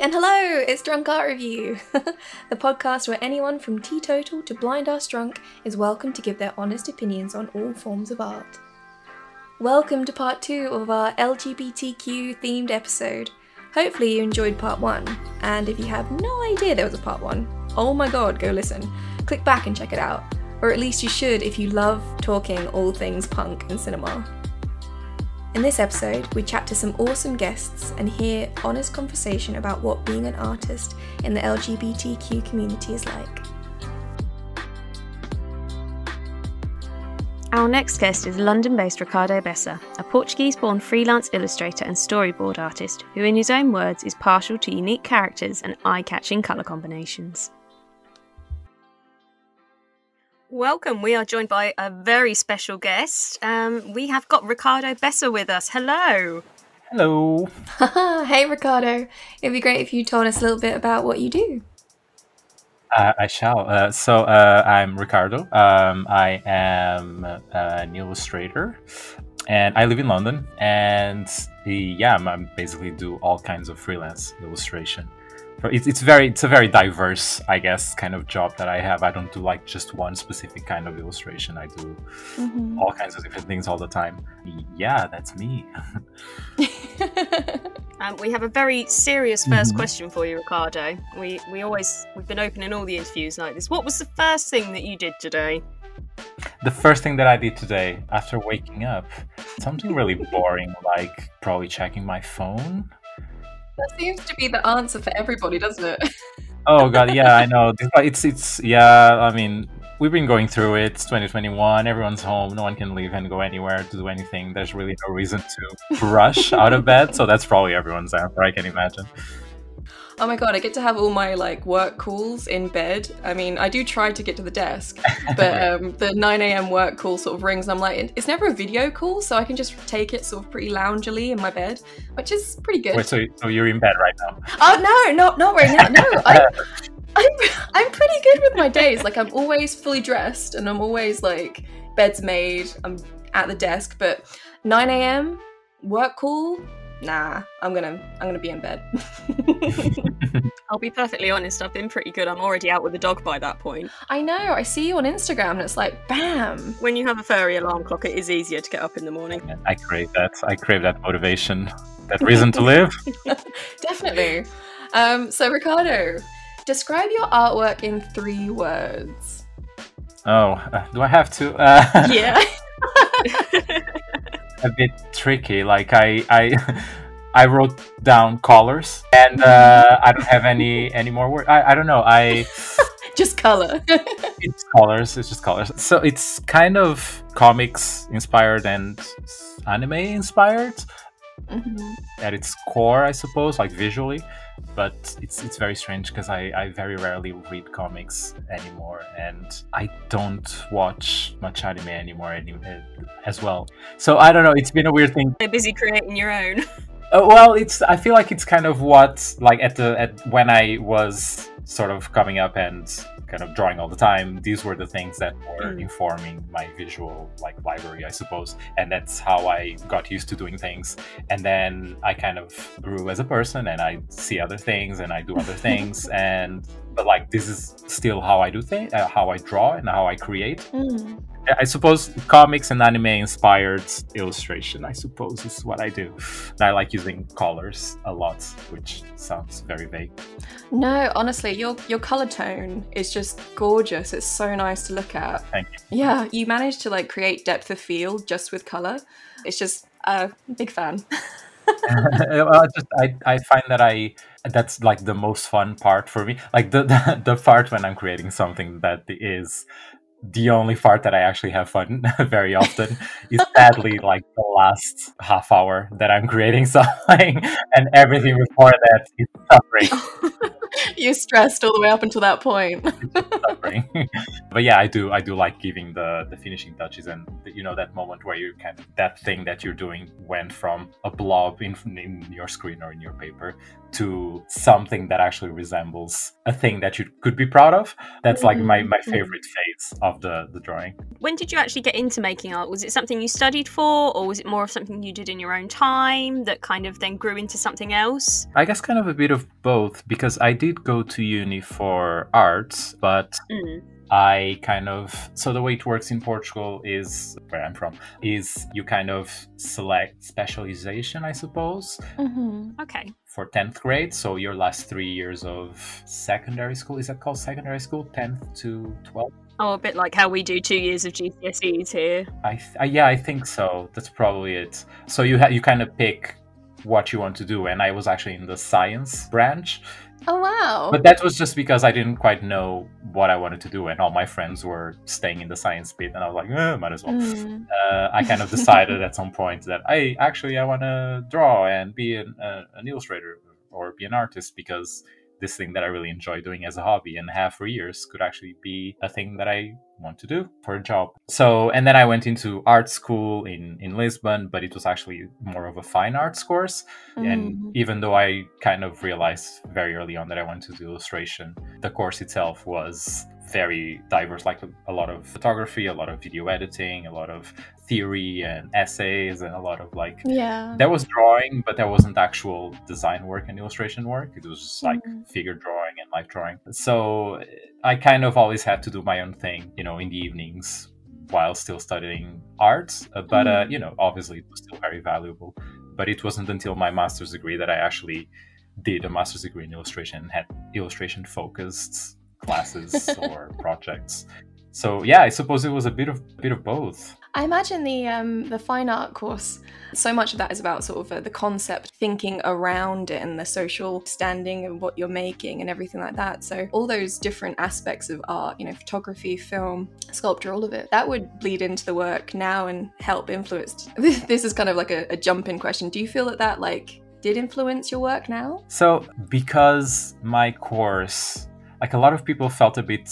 and hello, it's Drunk Art Review, the podcast where anyone from teetotal to blind ass drunk is welcome to give their honest opinions on all forms of art. Welcome to part two of our LGBTQ themed episode. Hopefully, you enjoyed part one, and if you have no idea there was a part one, oh my god, go listen. Click back and check it out. Or at least you should if you love talking all things punk and cinema. In this episode, we chat to some awesome guests and hear honest conversation about what being an artist in the LGBTQ community is like. Our next guest is London based Ricardo Bessa, a Portuguese born freelance illustrator and storyboard artist who, in his own words, is partial to unique characters and eye catching colour combinations. Welcome. We are joined by a very special guest. Um, we have got Ricardo Bessa with us. Hello. Hello. hey, Ricardo. It'd be great if you told us a little bit about what you do. Uh, I shall. Uh, so uh, I'm Ricardo. Um, I am an illustrator, and I live in London. And yeah, I'm, I'm basically do all kinds of freelance illustration it's, it's very it's a very diverse i guess kind of job that i have. I don't do like just one specific kind of illustration. I do mm-hmm. all kinds of different things all the time. Yeah that's me. Um, we have a very serious 1st mm-hmm. question for you ricardo. We we always we've been opening all the interviews like this. What was the first thing that you did today? The first thing that I did today after waking up, something really boring, like probably checking my phone that seems to be the answer for everybody, doesn't it? oh god, yeah, I know. It's it's yeah. I mean, we've been going through it. It's 2021. Everyone's home. No one can leave and go anywhere to do anything. There's really no reason to rush out of bed. So that's probably everyone's answer. I can imagine. Oh my god, I get to have all my like work calls in bed. I mean, I do try to get to the desk, but um, the 9 a.m. work call sort of rings. And I'm like, it's never a video call, so I can just take it sort of pretty loungily in my bed, which is pretty good. Wait, so, so you're in bed right now? Oh no, not not right now. No, I, I'm I'm pretty good with my days. Like I'm always fully dressed, and I'm always like bed's made. I'm at the desk, but 9 a.m. work call nah, I'm gonna I'm gonna be in bed. I'll be perfectly honest, I've been pretty good. I'm already out with the dog by that point. I know, I see you on Instagram and it's like bam. When you have a furry alarm clock, it is easier to get up in the morning. I crave that. I crave that motivation, that reason to live. Definitely. Um, so Ricardo, describe your artwork in three words. Oh, uh, do I have to? Uh... Yeah. A bit tricky. Like I I I wrote down colors, and uh, I don't have any any more words. I, I don't know. I just color. it's colors. It's just colors. So it's kind of comics inspired and anime inspired mm-hmm. at its core, I suppose, like visually but it's it's very strange because I, I very rarely read comics anymore and I don't watch much anime anymore any, uh, as well. So I don't know. It's been a weird thing. You're busy creating your own. Uh, well, it's I feel like it's kind of what like at the at when I was sort of coming up and kind of drawing all the time these were the things that were mm. informing my visual like library i suppose and that's how i got used to doing things and then i kind of grew as a person and i see other things and i do other things and but like this is still how i do things uh, how i draw and how i create mm. I suppose comics and anime inspired illustration, I suppose, is what I do. And I like using colors a lot, which sounds very vague. No, honestly, your your color tone is just gorgeous. It's so nice to look at. Thank you. Yeah, you managed to like create depth of field just with color. It's just a uh, big fan. well, I just I, I find that I that's like the most fun part for me. Like the, the the part when I'm creating something that is the only part that I actually have fun very often is sadly like the last half hour that I'm creating something and everything before that is suffering. you stressed all the way up until that point. but yeah, I do I do like giving the the finishing touches and you know that moment where you of that thing that you're doing went from a blob in, in your screen or in your paper to something that actually resembles a thing that you could be proud of. That's like my, my Mm-hmm. favorite phase of the, the drawing. When did you actually get into making art? Was it something you studied for, or was it more of something you did in your own time that kind of then grew into something else? I guess kind of a bit of both because I did go to uni for arts, but Mm. I kind of so the way it works in Portugal is where I'm from is you kind of select specialization, I suppose, Mm-hmm. Okay. for 10th grade. So your last three years of secondary school is that called secondary school? 10th to 12th. Oh, a bit like how we do two years of GCSEs here. I, th- I yeah, I think so. That's probably it. So you ha- you kind of pick what you want to do, and I was actually in the science branch, Oh wow. but that was just because I didn't quite know what I wanted to do, and all my friends were staying in the science bit, and I was like, eh, might as well. Mm. Uh, I kind of decided at some point that I actually I want to draw and be an, uh, an illustrator or be an artist because this thing that I really enjoy doing as a hobby and have for years could actually be a thing that I want to do for a job. So, and then I went into art school in, in Lisbon, but it was actually more of a fine arts course. And Mm. even though I kind of realized very early on that I wanted to do illustration, the course itself was very diverse, like a, a lot of photography, a lot of video editing, a lot of theory and essays, and a lot of like yeah. there was drawing, but there wasn't actual design work and illustration work. It was just like Mhm. figure drawing and light drawing. So I kind of always had to do my own thing, you know, in the evenings while still studying art. Uh, but, uh, Mhm. you know, obviously it was still very valuable. But it wasn't until my master's degree that I actually did a master's degree in illustration and had illustration focused classes or projects. So yeah, I suppose it was a bit of bit of both. I imagine the um, the fine art course. So much of that is about sort of uh, the concept, thinking around it, and the social standing of what you're making, and everything like that. So all those different aspects of art, you know, photography, film, sculpture, all of it, that would bleed into the work now and help influence. This is kind of like a, a jump in question. Do you feel that that like did influence your work now? So, because my course, like a lot of people felt a bit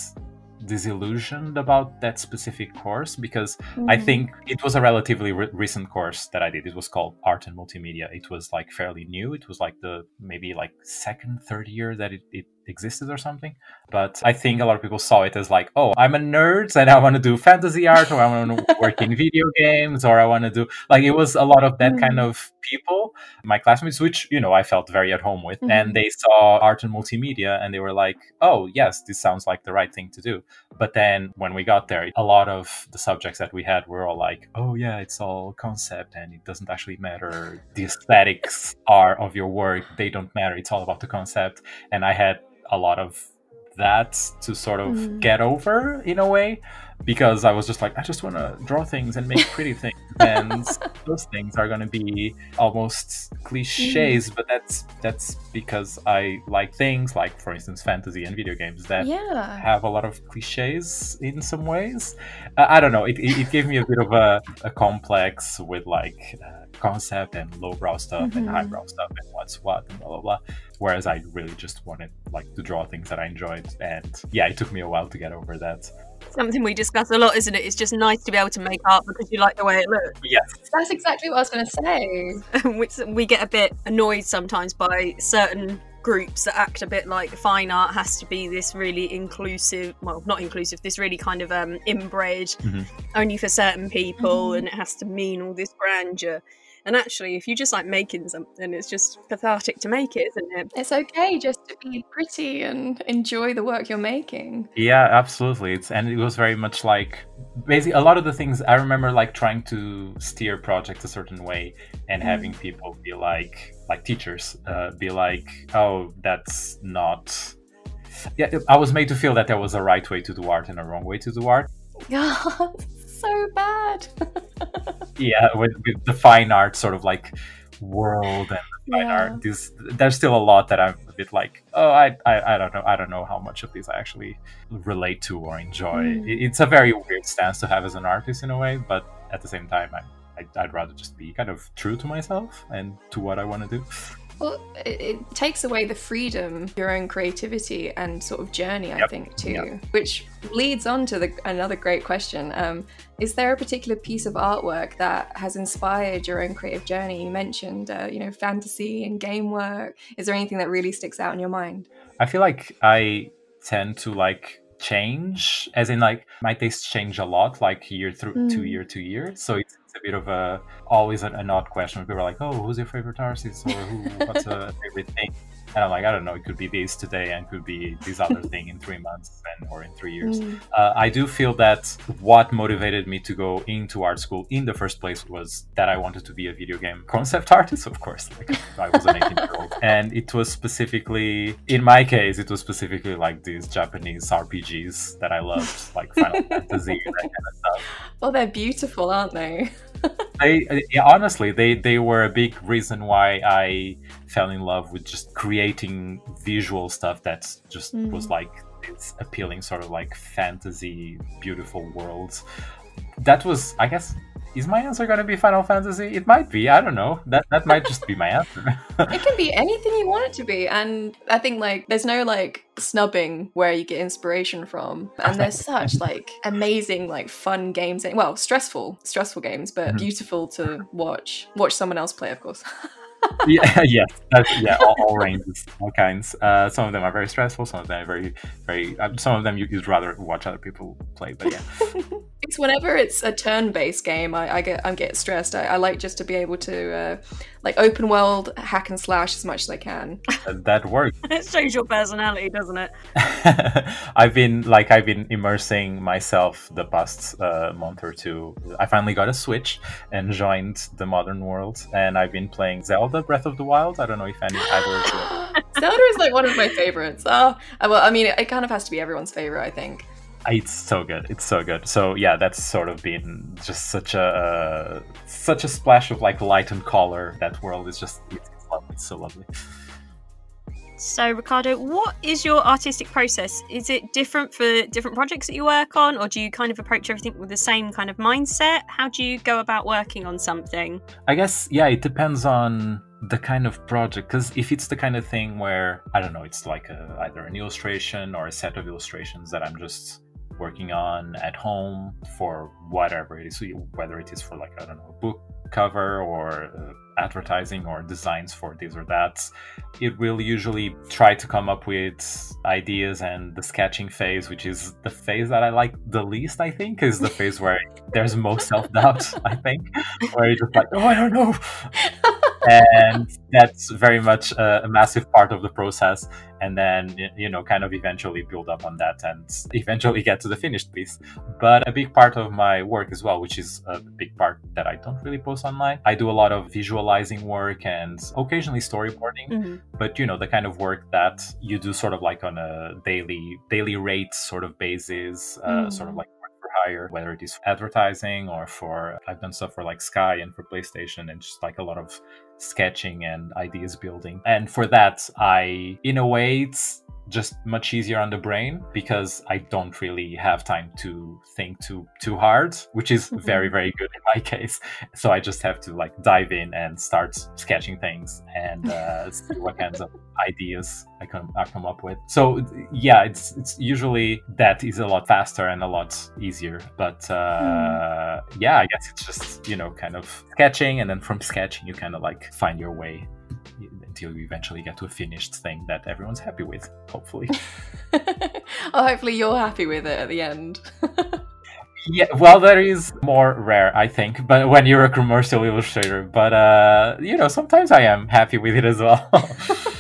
disillusioned about that specific course because I Mm. think it was a relatively re- recent course that I did. It was called Art and Multimedia. It was like fairly new. It was like the maybe like second, third year that it, it existed or something. But I think a lot of people saw it as like, oh, I'm a nerd and I want to do fantasy art or I want to work in video games or I want to do like it was a lot of that kind Mm. of people, my classmates, which, you know, I felt very at home with. Mhm. And they saw art and multimedia and they were like, oh, yes, this sounds like the right thing to do. But then when we got there, a lot of the subjects that we had were all like, oh, yeah, it's all concept and it doesn't actually matter. The aesthetics are of your work, they don't matter. It's all about the concept. And I had a lot of that to sort of Mhm. get over in a way because I was just like, I just want to draw things and make pretty things. And those things are going to be almost cliches, but that's that's because I like things like, for instance, fantasy and video games that yeah. have a lot of cliches in some ways. Uh, I don't know. It, it, it gave me a bit of a, a complex with like uh, concept and lowbrow stuff and Mhm. highbrow stuff and what's what and blah blah blah. Whereas I really just wanted like to draw things that I enjoyed, and yeah, it took me a while to get over that. Something we discuss a lot, isn't it? It's just nice to be able to make art because you like the way it looks. Yes, That's exactly what I was going to say. Which we get a bit annoyed sometimes by certain groups that act a bit like fine art has to be this really inclusive well not inclusive this really kind of um inbred Mhm. only for certain people Mhm. and it has to mean all this grandeur and actually if you just like making something it's just cathartic to make it isn't it It's okay just to be pretty and enjoy the work you're making. Yeah, absolutely. It's and it was very much like basically a lot of the things I remember like trying to steer projects a certain way and Mm. having people be like like teachers uh, be like, oh, that's not. Yeah, I was made to feel that there was a right way to do art and a wrong way to do art. So bad. Yeah, with, with the fine art sort of like world and fine Yeah. art. This there's still a lot that I'm a bit like, oh, I, I I don't know, I don't know how much of these I actually relate to or enjoy. Mm. It- It's a very weird stance to have as an artist in a way, but at the same time, I, I I'd rather just be kind of true to myself and to what I want to do. Well, it, it, takes away the freedom, your own creativity and sort of journey, yep. I think, too. Yep. Which leads on to the, another great question. Um, is there a particular piece of artwork that has inspired your own creative journey? You mentioned, uh, you know, fantasy and game work. Is there anything that really sticks out in your mind? I feel like I tend to like change as in like my tastes change a lot like year through mm. to year to year so it's a bit of a always an, an odd question. People are like, "Oh, who's your favorite artist?" or "Who? What's a favorite thing?" And I'm like, I don't know. It could be this today, and could be this other thing in three months, and or in three years. Mm. Uh, I do feel that what motivated me to go into art school in the first place was that I wanted to be a video game concept artist. Of course, like I was an 18 year old, and it was specifically, in my case, it was specifically like these Japanese RPGs that I loved, like Final Fantasy, and that kind of stuff. Well, they're beautiful, aren't they? They yeah, honestly they they were a big reason why I fell in love with just creating visual stuff that just mm. was like it's appealing sort of like fantasy beautiful worlds that was i guess is my answer going to be Final Fantasy? It might be. I don't know. That that might just be my answer. it can be anything you want it to be, and I think like there's no like snubbing where you get inspiration from, and there's such like amazing like fun games. Well, stressful, stressful games, but mm-hmm. beautiful to watch. Watch someone else play, of course. yeah, yeah, yeah, all, all, ranges, all kinds. Uh, some of them are very stressful. Some of them are very, very. Uh, some of them you, would rather watch other people play, but yeah. It's whenever it's a turn-based game, I, I get I get stressed. I, I, like just to be able to uh, like open world hack and slash as much as I can. that works. it shows your personality, doesn't it? I've been like I've been immersing myself the past uh, month or two. I finally got a Switch and joined the modern world, and I've been playing Zelda Breath of the Wild. I don't know if any either. Zelda is like one of my favorites. Oh, well, I mean, it kind of has to be everyone's favorite, I think. It's so good. It's so good. So yeah, that's sort of been just such a uh, such a splash of like light and color. That world is just it's, it's lovely. It's so lovely. So, Ricardo, what is your artistic process? Is it different for different projects that you work on, or do you kind of approach everything with the same kind of mindset? How do you go about working on something? I guess, yeah, it depends on the kind of project because if it's the kind of thing where i don't know it's like a, either an illustration or a set of illustrations that i'm just working on at home for whatever it is, whether it is for like I don't know a book cover or uh, advertising or designs for this or that. It will usually try to come up with ideas and the sketching phase, which is the phase that I like the least. I think is the phase where there's most self doubt. I think where you're just like, oh, I don't know. and that's very much a, a, massive part of the process and then you know kind of eventually build up on that and eventually get to the finished piece but a big part of my work as well which is a big part that i don't really post online i do a lot of visualizing work and occasionally storyboarding mm-hmm. but you know the kind of work that you do sort of like on a daily daily rate sort of basis uh, mm-hmm. sort of like for hire, whether it is advertising or for I've done stuff for like Sky and for PlayStation and just like a lot of sketching and ideas building. And for that, I, in a way, it's just much easier on the brain because I don't really have time to think too too hard, which is mm-hmm. very very good in my case. So I just have to like dive in and start sketching things and uh, see what kinds of ideas I come I come up with. So yeah, it's it's usually that is a lot faster and a lot easier. But uh, mm. yeah, I guess it's just you know kind of sketching, and then from sketching you kind of like find your way until you eventually get to a finished thing that everyone's happy with, hopefully. oh, hopefully you're happy with it at the end. yeah, well, that is more rare, I think, but when you're a commercial illustrator. But uh, you know, sometimes I am happy with it as well.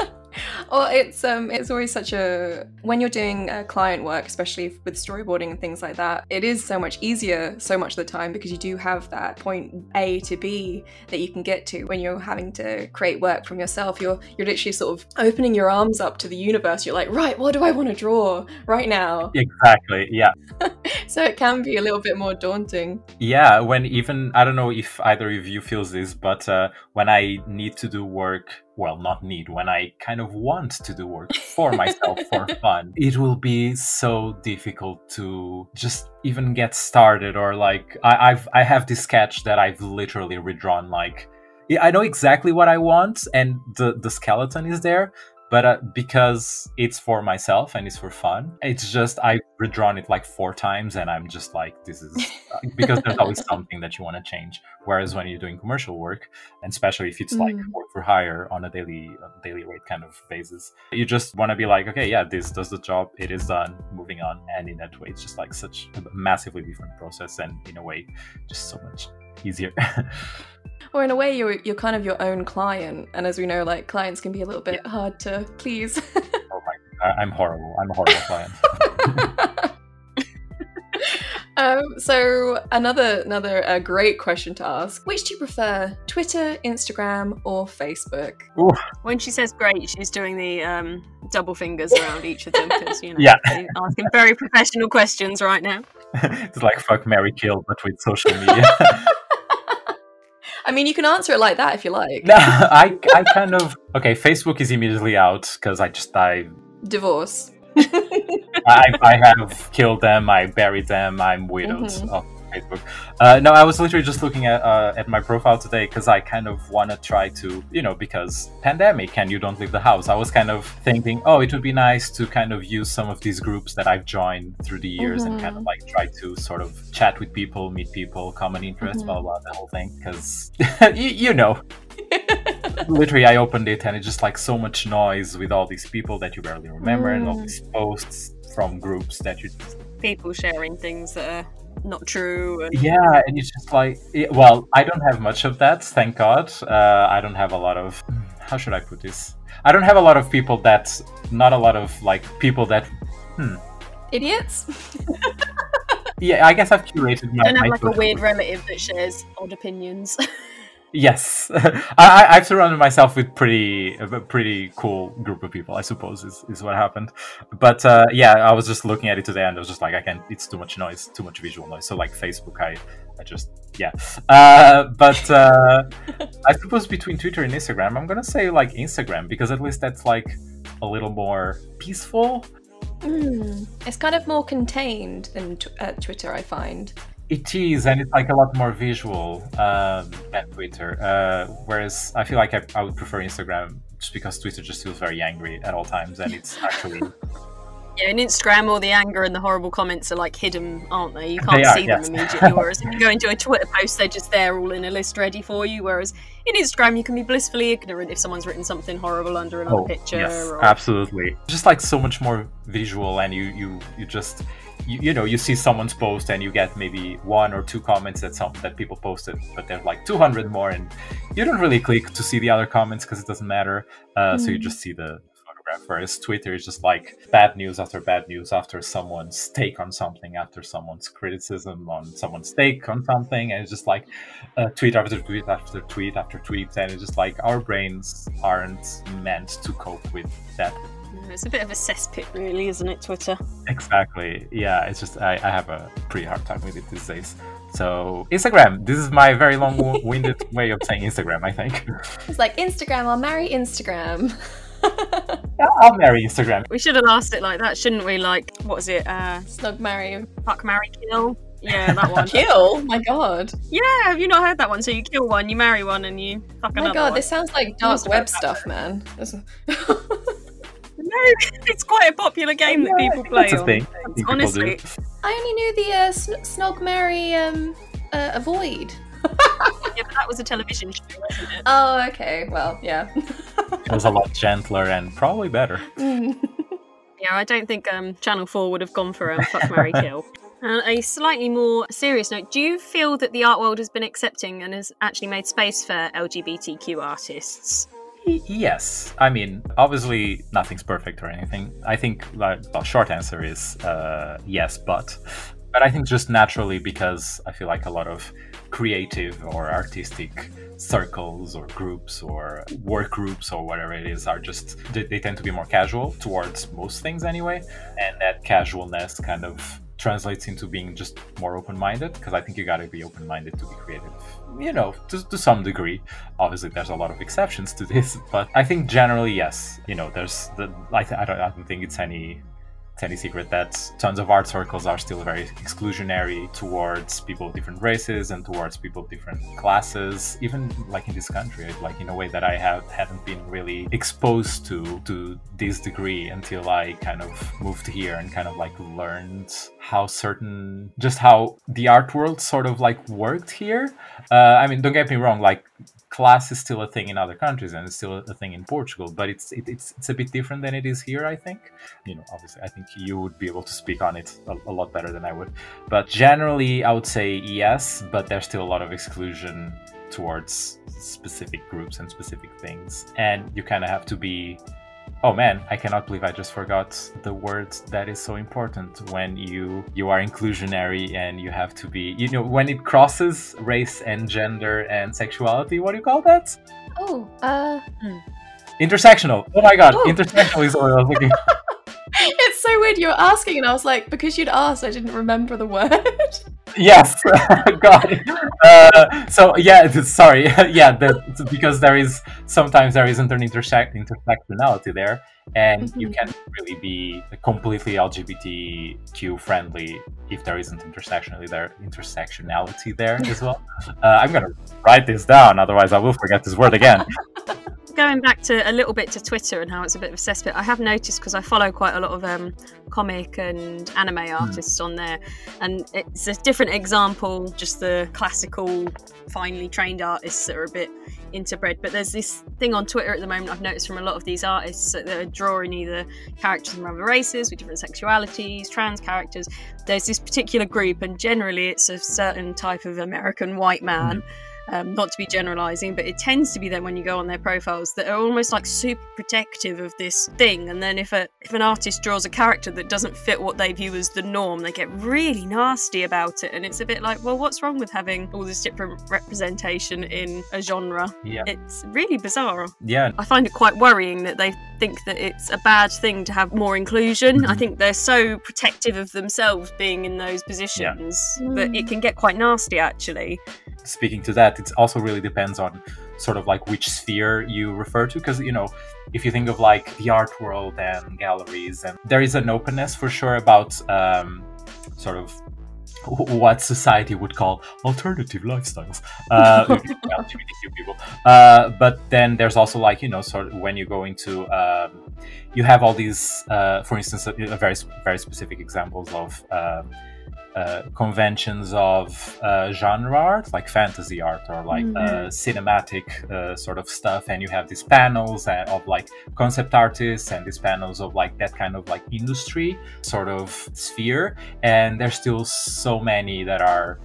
Well, it's um, it's always such a when you're doing uh, client work, especially with storyboarding and things like that. It is so much easier, so much of the time because you do have that point A to B that you can get to when you're having to create work from yourself. You're you're literally sort of opening your arms up to the universe. You're like, right, what do I want to draw right now? Exactly. Yeah. so it can be a little bit more daunting. Yeah. When even I don't know if either of you feels this, but uh, when I need to do work well, not need, when I kind of want to do work for myself for fun, it will be so difficult to just even get started or like I, I've I have this sketch that I've literally redrawn like I know exactly what I want, and the the skeleton is there. But uh, because it's for myself and it's for fun, it's just I've redrawn it like four times, and I'm just like, this is uh, because there's always something that you want to change. Whereas when you're doing commercial work, and especially if it's like Mm. work for hire on a daily uh, daily rate kind of basis, you just want to be like, okay, yeah, this does the job, it is done, moving on. And in that way, it's just like such a massively different process, and in a way, just so much easier. Or in a way, you're you're kind of your own client, and as we know, like clients can be a little bit hard to please. oh my, I- I'm horrible. I'm a horrible client. um, so another another uh, great question to ask: Which do you prefer, Twitter, Instagram, or Facebook? When she says great, she's doing the um, double fingers around each of them because you know Yeah. asking very professional questions right now. it's like fuck, Mary kill, but with social media. I mean, you can answer it like that if you like. no, I, I kind of okay. Facebook is immediately out because I just I, Divorce. I I have killed them. I buried them. I'm widowed Mhm. of Facebook. Uh, no, I was literally just looking at uh, at my profile today because I kind of want to try to you know because pandemic and you don't leave the house. I was kind of thinking, oh, it would be nice to kind of use some of these groups that I've joined through the years and kind of like try to sort of chat with people, meet people, common interests, Mhm. blah blah, the whole thing. Because you, you know, literally i opened it and it's just like so much noise with all these people that you barely remember and all Mm. these posts from groups that you People sharing things that are not true. And yeah and it's just like yeah, well i don't have much of that thank god uh, i don't have a lot of how should i put this i don't have a lot of people that not a lot of like people that Idiots. yeah i guess i've curated my, don't have my like a weird relative that shares odd opinions. Yes, I, I've surrounded myself with pretty a pretty cool group of people. I suppose is, is what happened. But uh, yeah, I was just looking at it today, and I was just like, I can't. It's too much noise, too much visual noise. So like Facebook, I I just yeah. Uh, but uh, I suppose between Twitter and Instagram, I'm gonna say like Instagram because at least that's like a little more peaceful. Mm. It's kind of more contained than t- uh, Twitter, I find. It is, and it's like a lot more visual um, than Twitter. Uh, whereas I feel like I, I would prefer Instagram just because Twitter just feels very angry at all times, and it's actually yeah, in Instagram, all the anger and the horrible comments are like hidden, aren't they? You can't are, see yes. them immediately. Whereas if you go into a Twitter post, they're just there, all in a list ready for you. Whereas in Instagram, you can be blissfully ignorant if someone's written something horrible under another oh picture. yes, or... absolutely. Just like so much more visual, and you you you just. You, you know, you see someone's post and you get maybe one or two comments that some that people posted, but there's like 200 more, and you don't really click to see the other comments because it doesn't matter. Uh, So you Mm. just see the photograph. Whereas Twitter is just like bad news after bad news after someone's take on something, after someone's criticism on someone's take on something, and it's just like uh, tweet after tweet after tweet after tweet, and it's just like our brains aren't meant to cope with that. Yeah, It's a bit of a cesspit, really, isn't it, Twitter? Exactly. Yeah, it's just I, I have a pretty hard time with it these days. So Instagram. This is my very long-winded way of saying Instagram. I think It's like Instagram, I'll marry Instagram. Yeah, I'll marry Instagram. We should have asked it like that, shouldn't we? Like, what was it? Uh, Snug marry. fuck, marry, kill. Yeah, that one. Kill? My god. yeah, have you not heard that one? So you kill one, you marry one, and you fuck Oh my god, one. this sounds like dark web stuff, man. This- No, it's quite a popular game that people play That's a thing. I think people Honestly. I only knew the uh, sn- Snog Marry um, uh, Avoid. yeah, but that was a television show, wasn't it? Oh, okay. Well, yeah. it was a lot gentler and probably better. Mm. Yeah, I don't think um, Channel 4 would have gone for um, Fuck Mary Kill. On a slightly more serious note, do you feel that the art world has been accepting and has actually made space for LGBTQ artists? Yes, I mean, obviously nothing's perfect or anything. I think the short answer is uh, yes, but but I think just naturally because I feel like a lot of creative or artistic circles or groups or work groups or whatever it is are just they, they tend to be more casual towards most things anyway, and that casualness kind of translates into being just more open-minded because I think you got to be open-minded to be creative. You know, to, to some degree. Obviously there's a lot of exceptions to this but i think generally yes you know there's the i, th- I don't i don't think it's any it's any secret that tons of art circles are still very exclusionary towards people of different races and towards people of different classes even like in this country like in a way that i have hadn't been really exposed to to this degree until i kind of moved here and kind of like learned how certain just how the art world sort of like worked here uh, i mean don't get me wrong like class is still a thing in other countries and it's still a thing in Portugal, but it's it, it's it's a bit different than it is here. I think. You know, obviously, I think you would be able to speak on it a, a lot better than I would. But generally, I would say yes, but there's still a lot of exclusion towards specific groups and specific things, and you kind of have to be Oh man, I cannot believe I just forgot the word that is so important when you you are inclusionary and you have to be you know when it crosses race and gender and sexuality. What do you call that? Oh, uh, Intersectional. Oh my god, Oh. intersectional is what I was looking. it's so weird you were asking, and I was like, because you'd asked, I didn't remember the word. yes, God. Uh, so yeah, sorry. yeah, the, because there is sometimes there isn't an intersect intersectionality there, and you Mhm. can't really be completely LGBTQ friendly if there isn't intersectionality there intersectionality there as well. Uh, I'm gonna write this down, otherwise I will forget this word again. Going back to a little bit to Twitter and how it's a bit of a cesspit, I have noticed because I follow quite a lot of um, comic and anime artists on there, and it's a different example, just the classical, finely trained artists that are a bit interbred. But there's this thing on Twitter at the moment I've noticed from a lot of these artists that are drawing either characters from other races with different sexualities, trans characters. There's this particular group, and generally it's a certain type of American white man. Um, not to be generalizing, but it tends to be then when you go on their profiles that are almost like super protective of this thing. And then if a if an artist draws a character that doesn't fit what they view as the norm, they get really nasty about it. And it's a bit like, well, what's wrong with having all this different representation in a genre? Yeah, It's really bizarre. yeah, I find it quite worrying that they think that it's a bad thing to have more inclusion. I Mhm. think they're so protective of themselves being in those positions that Mm. it can get quite nasty actually. Speaking to that, it also really depends on sort of like which sphere you refer to. Because, you know, if you think of like the art world and galleries, and there is an openness for sure about um, sort of what society would call alternative lifestyles, uh, LGBTQ people. Uh, but then there's also like, you know, sort of when you go into, um, you have all these, uh, for instance, a, a very, very specific examples of. Um, uh, conventions of uh, genre art, like fantasy art or like uh, cinematic uh, sort of stuff, and you have these panels uh, of like concept artists and these panels of like that kind of like industry sort of sphere, and there's still so many that are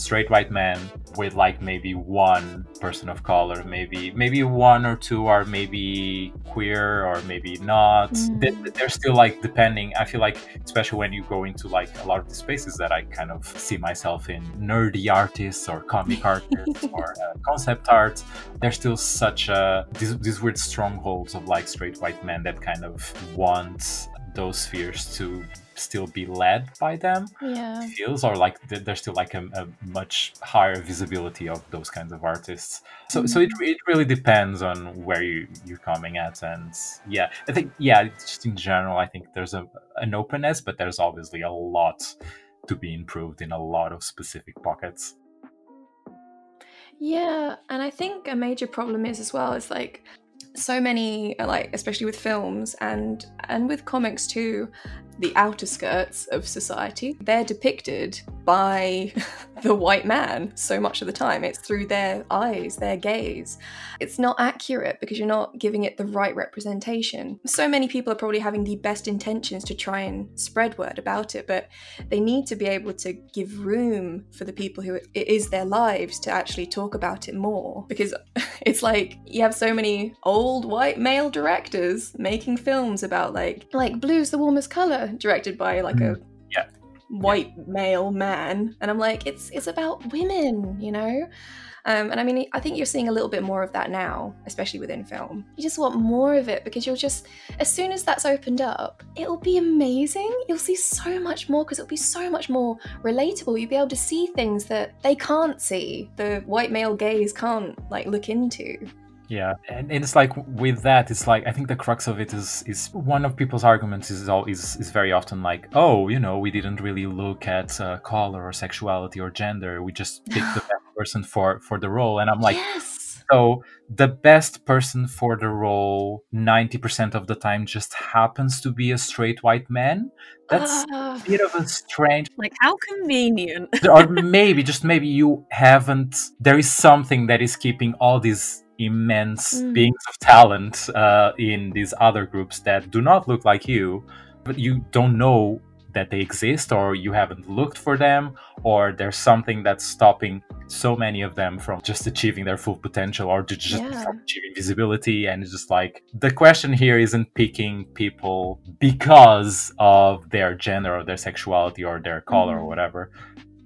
straight white men with like maybe one person of color maybe maybe one or two are maybe queer or maybe not Mm. They- they're still like depending i feel like especially when you go into like a lot of the spaces that i kind of see myself in nerdy artists or comic artists or uh, concept art there's still such a these, these weird strongholds of like straight white men that kind of want those spheres to still be led by them. Yeah. feels or like there's still like a, a much higher visibility of those kinds of artists. So so it, mm-hmm. it really depends on where you you're coming at. And yeah i think yeah just in general i think there's a an openness but there's obviously a lot to be improved in a lot of specific pockets. Yeah, and I think a major problem is as well is like so many like especially with films and and with comics too the outer skirts of society. They're depicted by the white man so much of the time. It's through their eyes their gaze. It's not accurate because you're not giving it the right representation. So many people are probably having the best intentions to try and spread word about it but they need to be able to give room for the people who it is their lives to actually talk about it more. Because it's like you have so many old white male directors making films about like like blue's the warmest color directed by like a Yeah. white male man and i'm like it's it's about women you know um, and I mean, I think you're seeing a little bit more of that now, especially within film. You just want more of it because you'll just, as soon as that's opened up, it'll be amazing. You'll see so much more because it'll be so much more relatable. You'll be able to see things that they can't see, the white male gaze can't like look into. Yeah, and, and it's like with that, it's like I think the crux of it is is one of people's arguments is all is, is very often like, oh, you know, we didn't really look at uh, color or sexuality or gender. We just picked the best person for for the role, and I'm like, yes. so the best person for the role 90% of the time just happens to be a straight white man. That's Ah. a bit of a strange Like, how convenient. or maybe just maybe you haven't there is something that is keeping all these immense Mm. beings of talent uh, in these other groups that do not look like you but you don't know that they exist or you haven't looked for them or there's something that's stopping so many of them from just achieving their full potential or to just Yeah. from achieving visibility and it's just like the question here isn't picking people because of their gender or their sexuality or their color or Mhm. whatever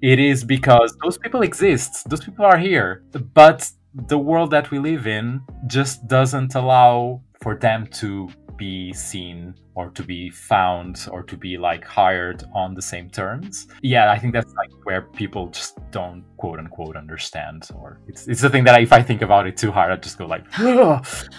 it is because those people exist. Those people are here. But the world that we live in just doesn't allow for them to be seen or to be found or to be like hired on the same terms yeah i think that's like where people just don't quote unquote understand or it's, it's the thing that I, if i think about it too hard i just go like "Ugh."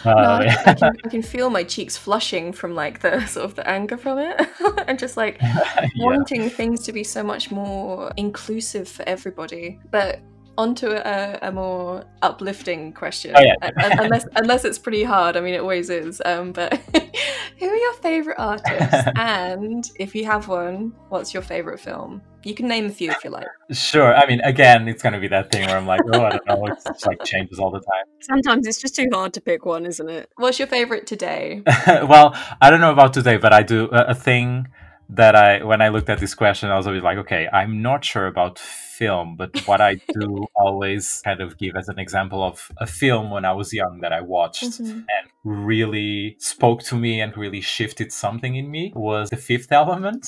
No, Uh, I, I, can, I can feel my cheeks flushing from like the sort of the anger from it, and just like yeah. wanting things to be so much more inclusive for everybody. But onto a, a more uplifting question. Oh, yeah. Un- un- unless unless it's pretty hard. I mean, it always is. Um, but who are your favorite artists? and if you have one, what's your favorite film? You can name a few if you like. sure i mean again it's gonna be that thing where i'm like oh i don't know it's just like changes all the time Sometimes it's just too hard to pick one, isn't it? What's your favorite today? well, I don't know about today, but I do a, a thing that I when I looked at this question, I was always like, okay, I'm not sure about film, but what I do always kind of give as an example of a film when I was young that I watched Mhm. and really spoke to me and really shifted something in me was The Fifth Element.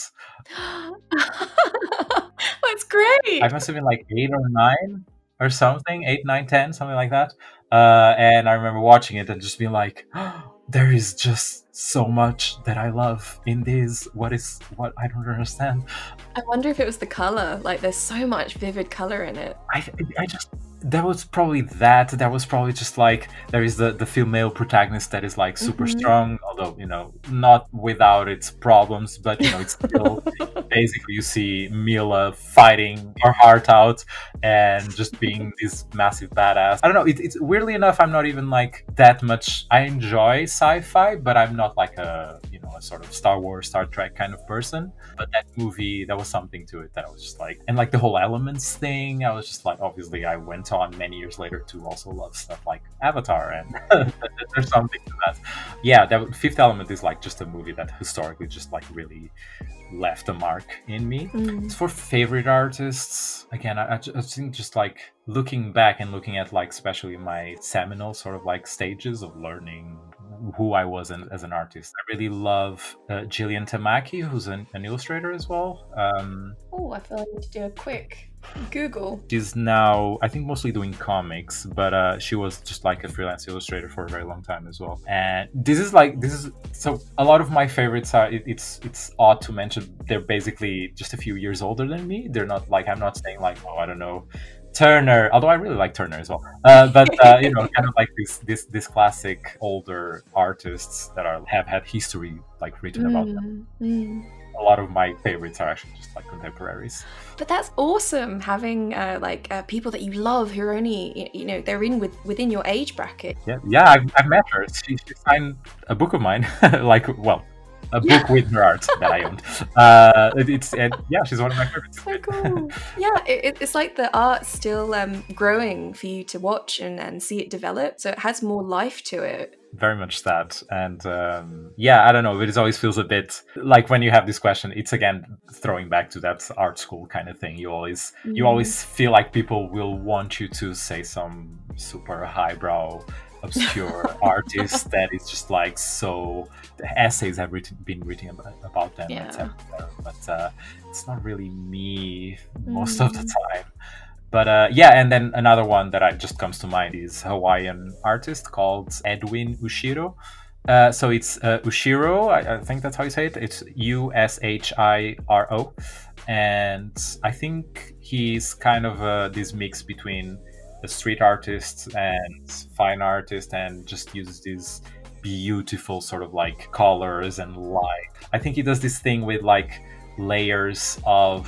That's great. I must have been like eight or nine or something, eight, nine, ten, something like that. Uh, and I remember watching it and just being like, there is just so much that I love in this. What is what I don't understand. I wonder if it was the color. Like, there's so much vivid color in it. I I just that was probably that. That was probably just like there is the the female protagonist that is like super Mhm. strong, although you know not without its problems, but you know it's still basically you see Milla fighting her heart out and just being this massive badass. I don't know. It, it's weirdly enough, I'm not even like that much. I enjoy sci-fi, but I'm not like a you know a sort of Star Wars, Star Trek kind of person. But that movie, there was something to it that I was just like, and like the whole elements thing. I was just like, obviously, I went on many years later to also love stuff like Avatar, and there's something to that. Yeah, that Fifth Element is like just a movie that historically just like really left a mark in me. Mm. As for favorite artists, again, I, I I think just like looking back and looking at like especially my seminal sort of like stages of learning who I was an, as an artist. I really love uh, Jillian Tamaki, who's an, an illustrator as well. Um, Oh, I feel I need to do a quick Google. she's now, I think, mostly doing comics, but uh, she was just like a freelance illustrator for a very long time as well. And this is like this is so a lot of my favorites are. It, it's it's odd to mention they're basically just a few years older than me. They're not like I'm not saying like oh I don't know. Turner, although I really like Turner as well, uh, but uh, you know, kind of like this this this classic older artists that are have had history like written about them. Mm, mm. A lot of my favorites are actually just like contemporaries. But that's awesome having uh, like uh, people that you love who are only you know they're in with within your age bracket. Yeah, yeah, I've, I've met her. She, she signed a book of mine, like well, a book with her art that I owned. Uh, it- it's and yeah, she's one of my favorites. So cool. yeah, it, it- it's like the art's still um, growing for you to watch and, and see it develop. So it has more life to it. Very much that, and um, yeah, I don't know. It always feels a bit like when you have this question. It's again throwing back to that art school kind of thing. You always you Mm. always feel like people will want you to say some super highbrow obscure artist that is just like so the essays have written, been written about, about them Yeah. etc but uh, it's not really me most of the Mm. time but uh, yeah and then another one that I, just comes to mind is hawaiian artist called edwin ushiro uh, so it's uh, Ushiro, I, I think that's how you say it. It's U S H I R O, and I think he's kind of uh, this mix between street artist and fine artist and just uses these beautiful sort of like colors and light. I think he does this thing with like layers of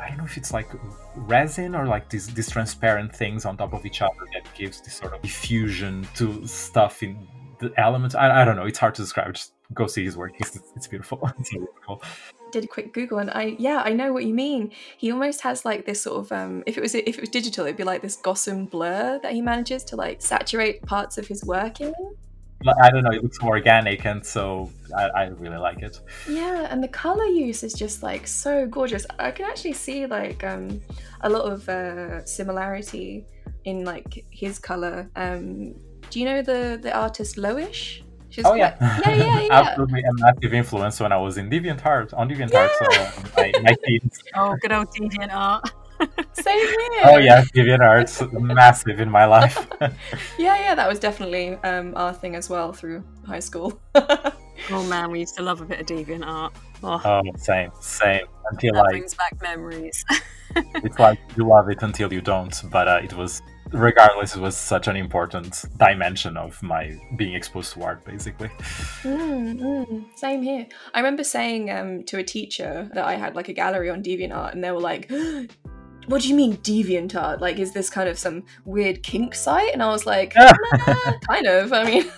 I don't know if it's like resin or like these these transparent things on top of each other that gives this sort of diffusion to stuff in the elements. I, I don't know. It's hard to describe. Just go see his work. It's, it's beautiful. It's beautiful. Did a quick Google and I yeah I know what you mean. He almost has like this sort of um if it was if it was digital it'd be like this Gossam blur that he manages to like saturate parts of his work in. I don't know. It looks more organic, and so I, I really like it. Yeah, and the color use is just like so gorgeous. I can actually see like um a lot of uh, similarity in like his color. Um, do you know the the artist Loish? She's oh yeah, yeah, yeah, yeah. Absolutely a massive influence when I was in DeviantArt on DeviantArt. Yeah. So my, my Oh, good old DeviantArt. Same here. Oh yeah, DeviantArt's massive in my life. yeah, yeah, that was definitely um, our thing as well through high school. oh man, we used to love a bit of DeviantArt. Oh, oh same, same. Until that like brings back memories. it's like you love it until you don't, but uh, it was regardless, it was such an important dimension of my being exposed to art, basically. Mm, mm, same here. I remember saying um, to a teacher that I had like a gallery on DeviantArt, and they were like, what do you mean DeviantArt? Like, is this kind of some weird kink site? And I was like, nah, kind of. I mean,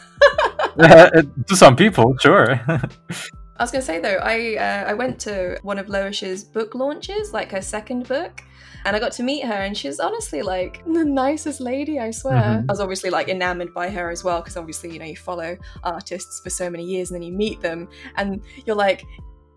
to some people, sure. I was gonna say though, I uh, I went to one of Loish's book launches, like her second book, and I got to meet her, and she's honestly like the nicest lady, I swear. Mm-hmm. I was obviously like enamored by her as well, because obviously, you know, you follow artists for so many years and then you meet them, and you're like,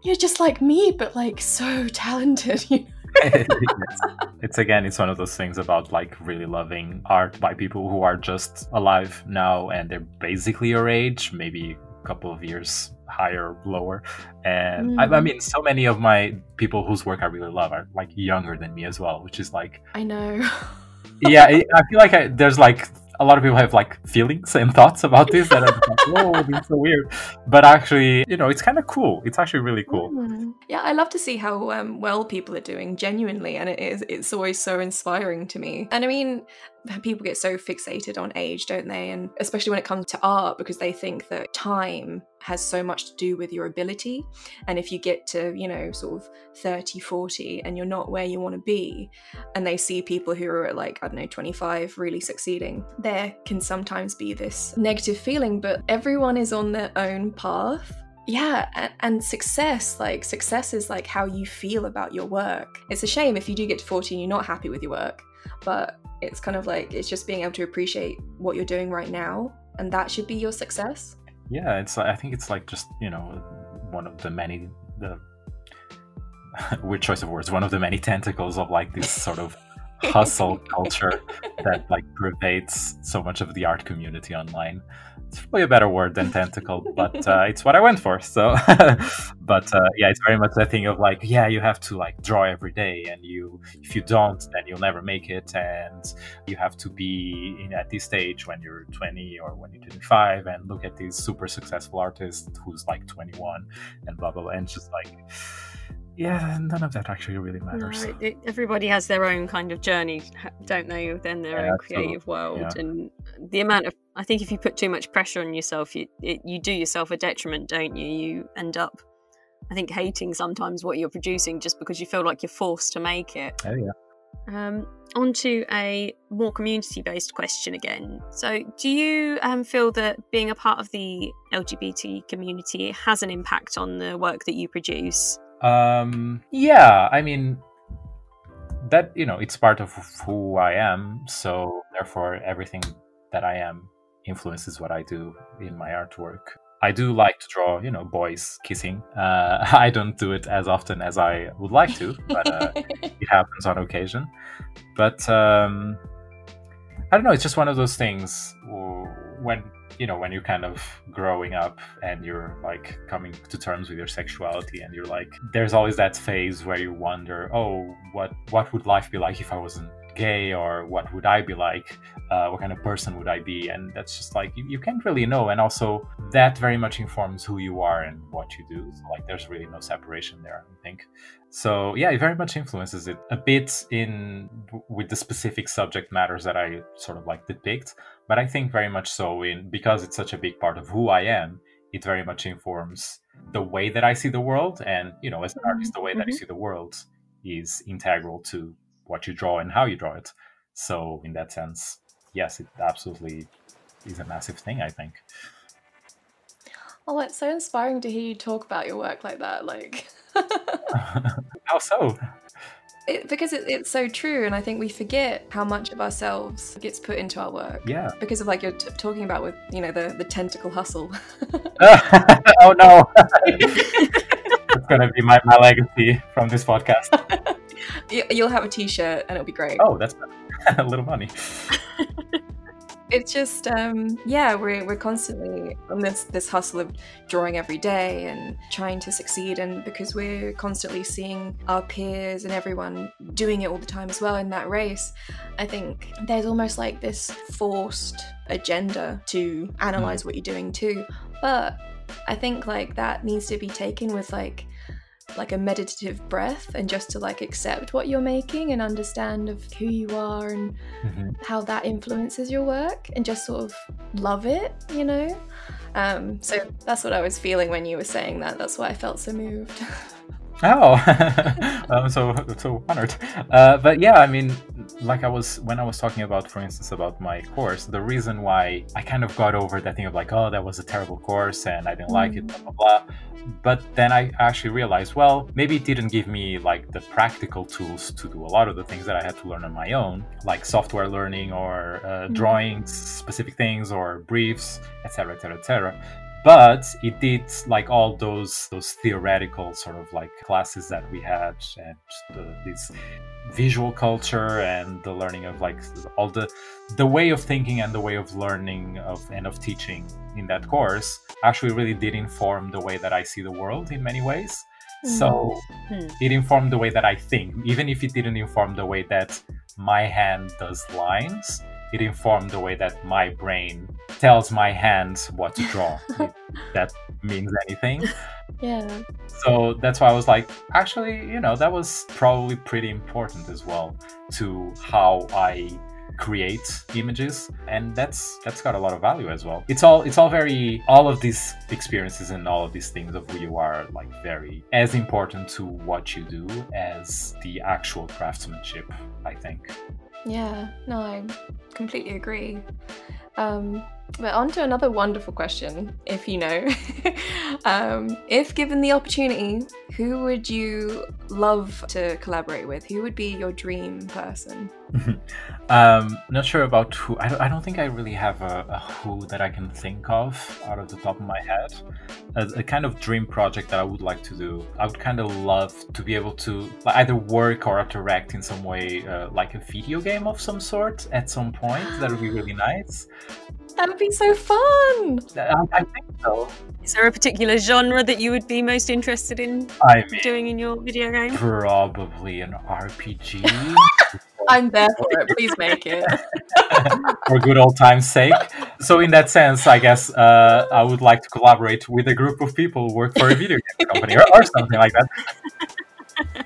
you're just like me, but like so talented, you know? it's, it's again it's one of those things about like really loving art by people who are just alive now and they're basically your age maybe a couple of years higher or lower and mm. I, I, mm. mean so many of my people whose work i really love are like younger than me as well which is like i know yeah i feel like I, there's like a lot of people have like feelings and thoughts about this that are like, whoa, this is so weird. But actually, you know, it's kind of cool. It's actually really cool. Mm. Yeah, I love to see how um, well people are doing genuinely, and it is it's always so inspiring to me. And I mean, people get so fixated on age, don't they? And especially when it comes to art, because they think that time has so much to do with your ability. And if you get to, you know, sort of 30, 40 and you're not where you want to be, and they see people who are at like, I don't know, 25 really succeeding, there can sometimes be this negative feeling, but everyone is on their own path yeah and, success like success is like how you feel about your work it's a shame if you do get to 40 and you're not happy with your work but it's kind of like it's just being able to appreciate what you're doing right now and that should be your success. Yeah it's i think it's like just you know one of the many the weird choice of words one of the many tentacles of like this sort of hustle culture that like pervades so much of the art community online it's probably a better word than tentacle, but uh, it's what I went for. So, but uh, yeah, it's very much that thing of like, yeah, you have to like draw every day, and you if you don't, then you'll never make it, and you have to be in at this stage when you're 20 or when you're 25, and look at these super successful artists who's like 21, and blah blah blah, and just like yeah, none of that actually really matters. No, it, everybody has their own kind of journey, don't they, within their yeah, own creative world. Yeah. And the amount of, I think if you put too much pressure on yourself, you, it, you do yourself a detriment, don't you? You end up, I think, hating sometimes what you're producing just because you feel like you're forced to make it. Oh, yeah. Um, on to a more community based question again. So, do you um, feel that being a part of the LGBT community has an impact on the work that you produce? Um, yeah, I mean, that, you know, it's part of who I am. So, therefore, everything that I am influences what I do in my artwork. I do like to draw, you know, boys kissing. Uh, I don't do it as often as I would like to, but uh, it happens on occasion. But um, I don't know. It's just one of those things when you know when you're kind of growing up and you're like coming to terms with your sexuality and you're like there's always that phase where you wonder oh what what would life be like if i wasn't gay or what would i be like uh, what kind of person would I be? And that's just like you, you can't really know. And also that very much informs who you are and what you do. So like there's really no separation there, I think. So yeah, it very much influences it a bit in with the specific subject matters that I sort of like depict. But I think very much so in because it's such a big part of who I am. It very much informs the way that I see the world, and you know, as an artist, the way that you Mhm. see the world is integral to what you draw and how you draw it. So in that sense, yes, it absolutely is a massive thing. I think. Oh, it's so inspiring to hear you talk about your work like that. Like, how so? It, because it, it's so true, and I think we forget how much of ourselves gets put into our work. Yeah. Because of like you're t- talking about with you know the the tentacle hustle. oh no. It's gonna be my, my legacy from this podcast. You- You'll have a T-shirt, and it'll be great. Oh, that's a little money. It's just um, yeah, we're we're constantly on this this hustle of drawing every day and trying to succeed, and because we're constantly seeing our peers and everyone doing it all the time as well in that race, I think there's almost like this forced agenda to analyze what you're doing too. But I think like that needs to be taken with like like a meditative breath and just to like accept what you're making and understand of who you are and Mhm. how that influences your work and just sort of love it, you know? Um, so that's what I was feeling when you were saying that. That's why I felt so moved. Oh, I'm so so honored. Uh, but yeah, I mean, like I was when I was talking about, for instance, about my course, the reason why I kind of got over that thing of like, oh, that was a terrible course and I didn't like it, blah blah blah. But then I actually realized, well, maybe it didn't give me like the practical tools to do a lot of the things that I had to learn on my own, like software learning or uh, drawing specific things or briefs, etc., etc., etc but it did like all those those theoretical sort of like classes that we had and the, this visual culture and the learning of like all the the way of thinking and the way of learning of and of teaching in that course actually really did inform the way that I see the world in many ways so Hmm. it informed the way that I think even if it didn't inform the way that my hand does lines it informed the way that my brain tells my hands what to draw if that means anything. Yeah. so that's why i was like actually you know that was probably pretty important as well to how i create images and that's that's got a lot of value as well. It's all it's all very all of these experiences and all of these things of who you are like very as important to what you do as the actual craftsmanship i think Yeah, no, I completely agree. Um, but on to another wonderful question, if you know. um, if given the opportunity, who would you love to collaborate with? Who would be your dream person? um not sure about who i don't, I don't think i really have a, a who that i can think of out of the top of my head. A, a kind of dream project that i would like to do. I would kind of love to be able to either work or interact in some way uh, like a video game of some sort at some point. That would be really nice. That would be so fun! i, I think so. Is there a particular genre that you would be most interested in i mean doing in your video game? probably an rpg I'm there for it. Please make it. for good old time's sake. So, in that sense, I guess uh, I would like to collaborate with a group of people who work for a video game company or, or something like that.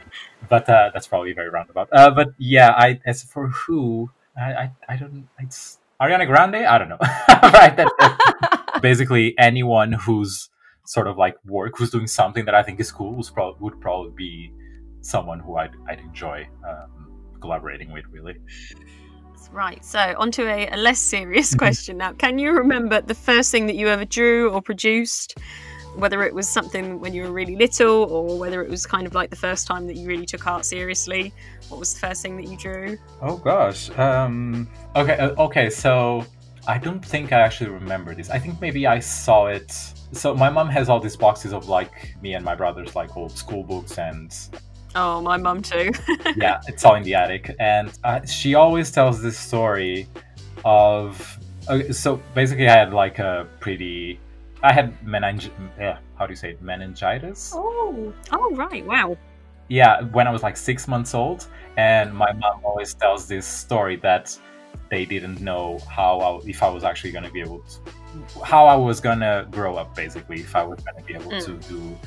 But uh, that's probably very roundabout. Uh, but yeah, I as for who, I I, I don't. It's Ariana Grande. I don't know. right. That, that- basically, anyone who's sort of like work, who's doing something that I think is cool, prob- would probably be someone who I'd, I'd enjoy um, collaborating with. Really. Right, so onto a, a less serious question now. Can you remember the first thing that you ever drew or produced? Whether it was something when you were really little or whether it was kind of like the first time that you really took art seriously? What was the first thing that you drew? Oh gosh. Um, okay. Uh, okay. So I don't think I actually remember this. I think maybe I saw it. So my mom has all these boxes of like me and my brothers like old school books and Oh, my mum too. yeah, it's all in the attic. And uh, she always tells this story of. Okay, so basically, I had like a pretty. I had meningi- yeah, how do you say it? meningitis? oh, oh, right, wow. yeah when i was like six months old and my mom always tells this story that they didn't know how I, if I was actually going to be able to, how I was going to grow up, basically, if I was going to be able Mm. to do.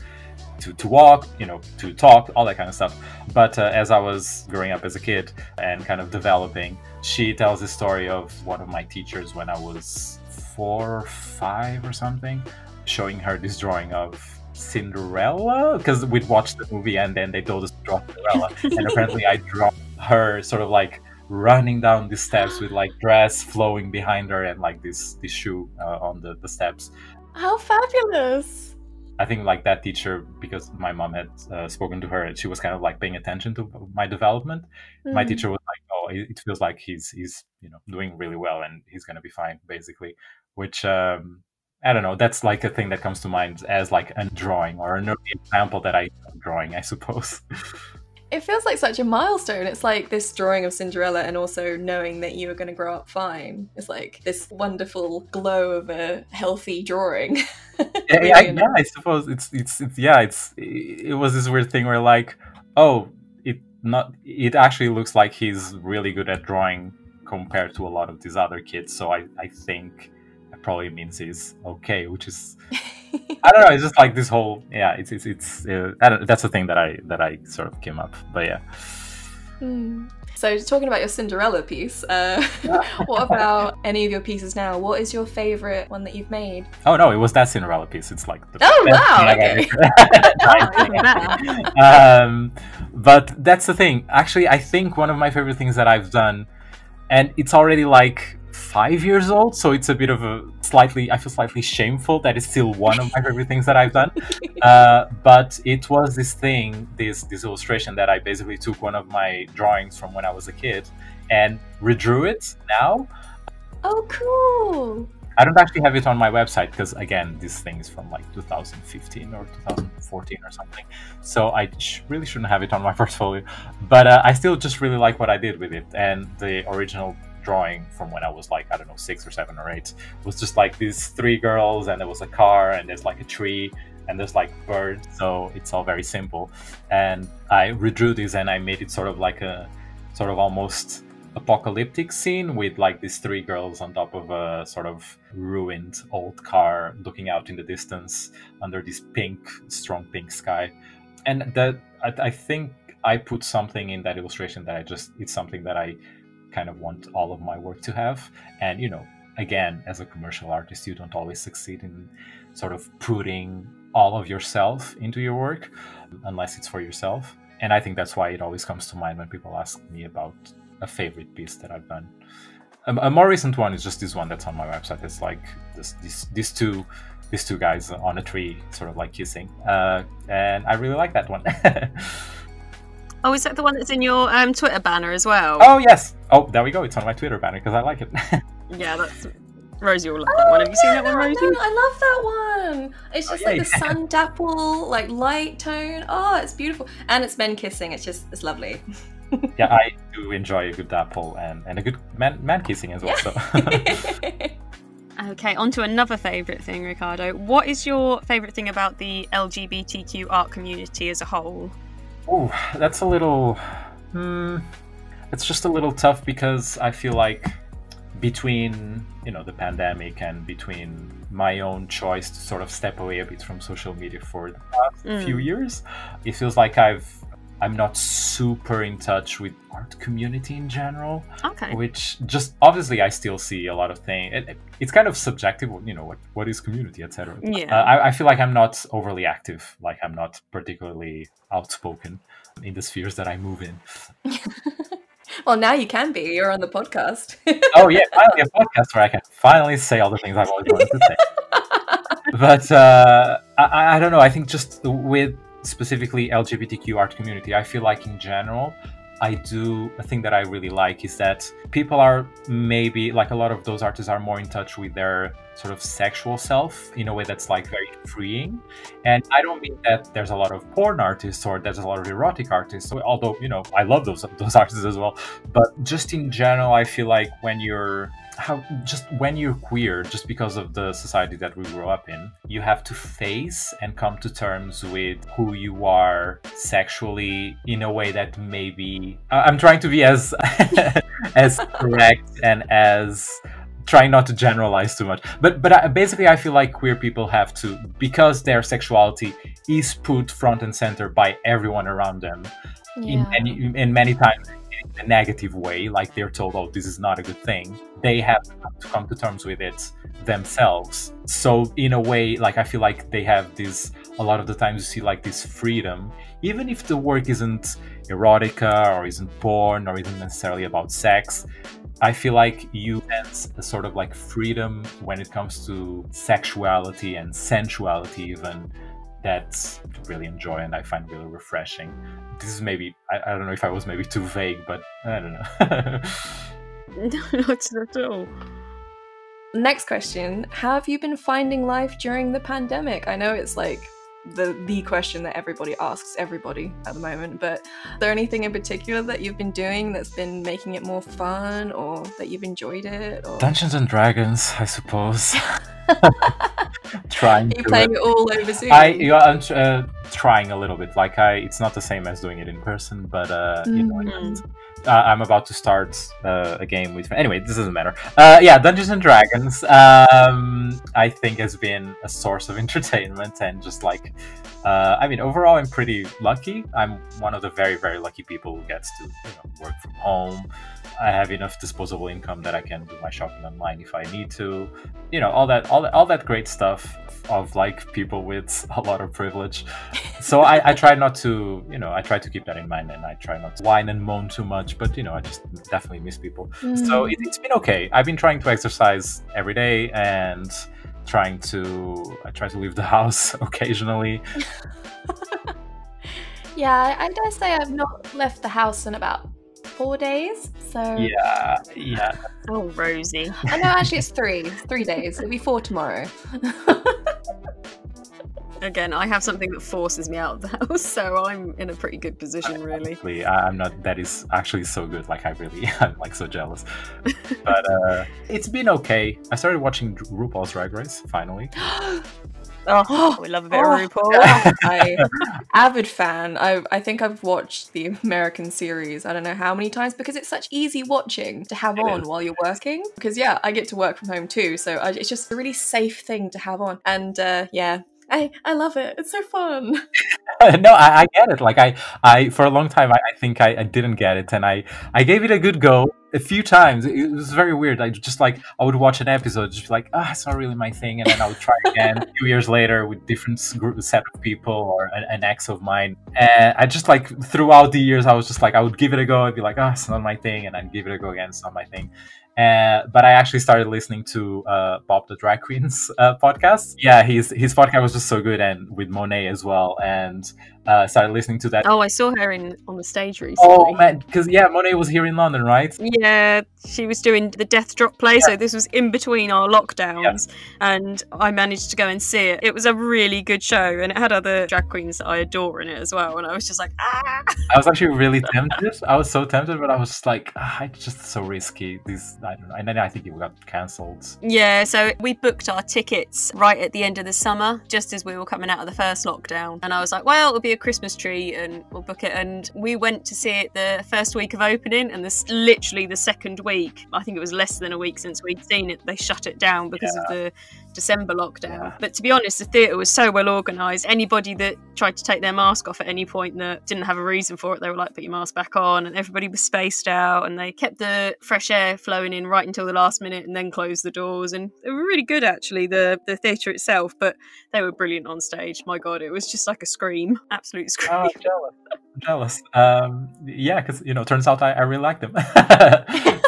To, to walk, you know, to talk, all that kind of stuff. But uh, as I was growing up as a kid and kind of developing, she tells the story of one of my teachers when I was four, or five, or something, showing her this drawing of Cinderella because we'd watched the movie and then they told us to draw Cinderella, and apparently I draw her sort of like running down the steps with like dress flowing behind her and like this this shoe uh, on the, the steps. How fabulous! I think like that teacher because my mom had uh, spoken to her, and she was kind of like paying attention to my development. My Mm. teacher was like, "Oh, it feels like he's he's you know doing really well and he's gonna be fine," basically. Which um, I don't know. That's like a thing that comes to mind as like a drawing or an example that I drawing, I suppose. It feels like such a milestone. It's like this drawing of Cinderella and also knowing that you are going to grow up fine. It's like this wonderful glow of a healthy drawing. yeah, yeah, yeah, I suppose it's, it's it's yeah, it's it was this weird thing where like, oh, it not it actually looks like he's really good at drawing compared to a lot of these other kids. So I I think probably means he's okay, which is I don't know. It's just like this whole yeah. It's it's it's uh, I don't, that's the thing that I that I sort of came up. But yeah, Hmm. So, talking about your Cinderella piece, uh, what about any of your pieces now? What is your favourite one that you've made? oh no, it was that Cinderella piece. It's like the Oh, wow, okay. ever- even better. um, but that's the thing. Actually, I think one of my favorite things that I've done, and it's already like five years old, so it's a bit of a slightly. I feel slightly shameful that it's still one of my favorite things that I've done. Uh, but it was this thing, this this illustration that I basically took one of my drawings from when I was a kid and redrew it now. Oh, cool! I don't actually have it on my website because again, this thing is from like 2015 or 2014 or something. So I sh- really shouldn't have it on my portfolio. But uh, I still just really like what I did with it. And the original drawing from when I was like I don't know six or seven or eight it was just like these three girls, and there was a car, and there's like a tree, and there's like birds. So it's all very simple. And I redrew this, and I made it sort of like a sort of almost apocalyptic scene with like these three girls on top of a sort of ruined old car looking out in the distance under this pink strong pink sky and that I, I think i put something in that illustration that i just it's something that i kind of want all of my work to have and you know again as a commercial artist you don't always succeed in sort of putting all of yourself into your work unless it's for yourself and i think that's why it always comes to mind when people ask me about a favorite piece that I've done. Um, a more recent one is just this one that's on my website. It's like this, this, these two, these two guys on a tree, sort of like kissing, uh, and I really like that one. Oh, is that the one that's in your um, Twitter banner as well? oh yes, oh there we go. It's on my Twitter banner because I like it. Yeah, that's Rosie will love that one. Have you seen that one, No, Rosie? no, I love that one. It's Oh, just yeah, like the yeah. sun dapple, like light tone. Oh, it's beautiful, and it's men kissing. It's just, it's lovely. yeah, I do enjoy a good dapple and, and a good man man kissing as well. So. Okay, on to another favourite thing, Ricardo. What is your favourite thing about the LGBTQ art community as a whole? Ooh, that's a little. Hmm, it's just a little tough because I feel like between you know the pandemic and between my own choice to sort of step away a bit from social media for the past Mm. few years, it feels like I've I'm not super in touch with art community in general Okay. which just obviously I still see a lot of things. It, it- it's kind of subjective, you know, what what is community, etc. Yeah. Uh, I, I feel like I'm not overly active, like I'm not particularly outspoken in the spheres that I move in. well, now you can be. You're on the podcast. Oh yeah, finally a podcast where I can finally say all the things I've always wanted to say. but uh, I, I don't know. I think just with specifically LGBTQ art community, I feel like in general, I do a thing that I really like is that people are maybe like a lot of those artists are more in touch with their sort of sexual self in a way that's like very freeing. And I don't mean that there's a lot of porn artists or there's a lot of erotic artists. Although you know I love those those artists as well. But just in general, I feel like when you're how just when you're queer, just because of the society that we grew up in, you have to face and come to terms with who you are sexually in a way that maybe I'm trying to be as as correct and as trying not to generalize too much. But but I, basically i feel like queer people have to because their sexuality is put front and center by everyone around them in many in many times in a negative way like they're told oh this is not a good thing they have to come to terms with it themselves so in a way like i feel like they have this a lot of the times you see like this freedom even if the work isn't erotica or isn't porn or isn't necessarily about sex I feel like you sense a sort of like freedom when it comes to sexuality and sensuality, even that's really enjoy and I find really refreshing. This is maybe I, I don't know if I was maybe too vague, but I don't know. no, not at all. Next question: How have you been finding life during the pandemic? I know it's like the the question that everybody asks everybody at the moment, but is there anything in particular that you've been doing that's been making it more fun, or that you've enjoyed it? Or Dungeons and Dragons, I suppose. Trying are you to playing it all over Zoom? I yeah, I'm uh, trying a little bit. Like I, it's not the same as doing it in person, but uh, you know. Uh, I'm about to start uh, a game with. Anyway, this doesn't matter. Uh, yeah, Dungeons and Dragons. Um, I think has been a source of entertainment and just like, uh, I mean, overall, I'm pretty lucky. I'm one of the very, very lucky people who gets to you know, work from home. I have enough disposable income that I can do my shopping online if I need to. You know, all that, all that, all that great stuff of like people with a lot of privilege. So I, I try not to, you know, I try to keep that in mind, and I try not to whine and moan too much. But you know, I just definitely miss people. So Mm. it, it's been okay. I've been trying to exercise every day and trying to I try to leave the house occasionally. yeah, I, I dare say I've not left the house in about four days. So Yeah, yeah. Oh, Rosie. I know actually it's three. It's three days. It'll be four tomorrow. Again, I have something that forces me out of the house, so I'm in a pretty good position, really. I'm not. That is actually so good. Like I really, I'm like so jealous. But uh, it's been okay. I started watching RuPaul's Drag Race finally. Oh, we love a bit Oh, of RuPaul. I avid fan. I I think I've watched the American series. I don't know how many times because it's such easy watching to have It on is. while you're working. Because yeah, I get to work from home too, so I, it's just a really safe thing to have on. And uh, yeah, I I love it. It's so fun. no, I, I get it. Like I, I for a long time, I, I think I, I didn't get it, and I, I gave it a good go a few times. It, was very weird. I just like I would watch an episode, just be like, ah, it's not really my thing, and then I would try again a few years later with different group, set of people or an, an ex of mine. And I just like throughout the years, I was just like, I would give it a go. I'd be like, ah, it's not my thing, and I'd give it a go again. It's not my thing. Uh, but I actually started listening to uh, Bob the Drag Queen's uh, podcast. Yeah, his his podcast was just so good, and with Monet as well. And uh, started listening to that. Oh, I saw her in on the stage recently. Oh man, because yeah, Monet was here in London, right? Yeah, she was doing the Death Drop play, so this was in between our lockdowns, and I managed to go and see it. It was a really good show, and it had other drag queens that I adore in it as well. And I was just like, ah, I was actually really tempted. I was so tempted, but I was just like, ah, it's just so risky. These, I don't know. And then I think it got cancelled. yeah. So we booked our tickets right at the end of the summer, just as we were coming out of the first lockdown, and I was like, well, it'll be a Christmas tree, and we'll book it. And we went to see it the first week of opening, and this literally the second week. I think it was less than a week since we'd seen it. They shut it down because of the December lockdown. Yeah. But to be honest, the theatre was so well organised. Anybody that tried to take their mask off at any point that didn't have a reason for it, they were like, put your mask back on. And everybody was spaced out and they kept the fresh air flowing in right until the last minute and then closed the doors. And they were really good, actually, the, the theatre itself. But they were brilliant on stage. My God, it was just like a scream. Absolute scream. Oh, I'm jealous. I'm jealous. Um, yeah, because you know, turns out I, I really like them.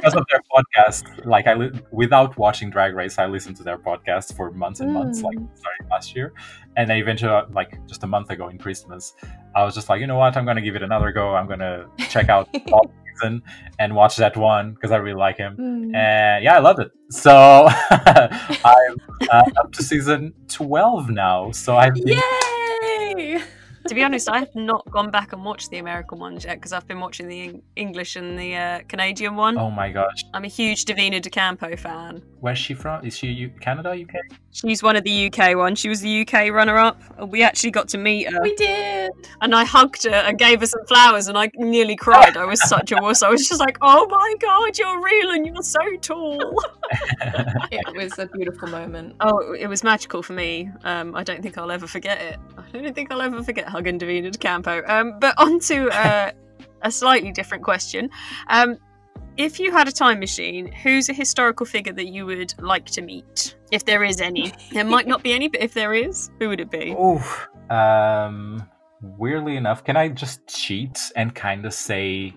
because of their podcast, like I li- without watching Drag Race, I listened to their podcast for months and months, like Mm. starting last year, and then eventually, like just a month ago in Christmas, I was just like, you know what, I'm gonna give it another go. I'm gonna check out all season and watch that one because I really like him. Mm. And yeah, I loved it. So I'm uh, up to season 12 now. So I've been Yay! To be honest, I have not gone back and watched the American ones yet because I've been watching the Eng- English and the uh, Canadian one. Oh my gosh. I'm a huge Divina De Campo fan. Where's she from? Is she U- Canada, UK? She's one of the UK ones. She was the UK runner up. We actually got to meet her. We did. And I hugged her and gave her some flowers and I nearly cried. I was such a wuss. I was just like, oh my God, you're real and you're so tall. it was a beautiful moment. Oh, it was magical for me. Um, I don't think I'll ever forget it. I don't think I'll ever forget hugging Divina De Campo. Um, but on to uh, a slightly different question. Um, if you had a time machine, who's a historical figure that you would like to meet? If there is any. There might not be any, but if there is, who would it be? Oh, um, weirdly enough, can I just cheat and kind of say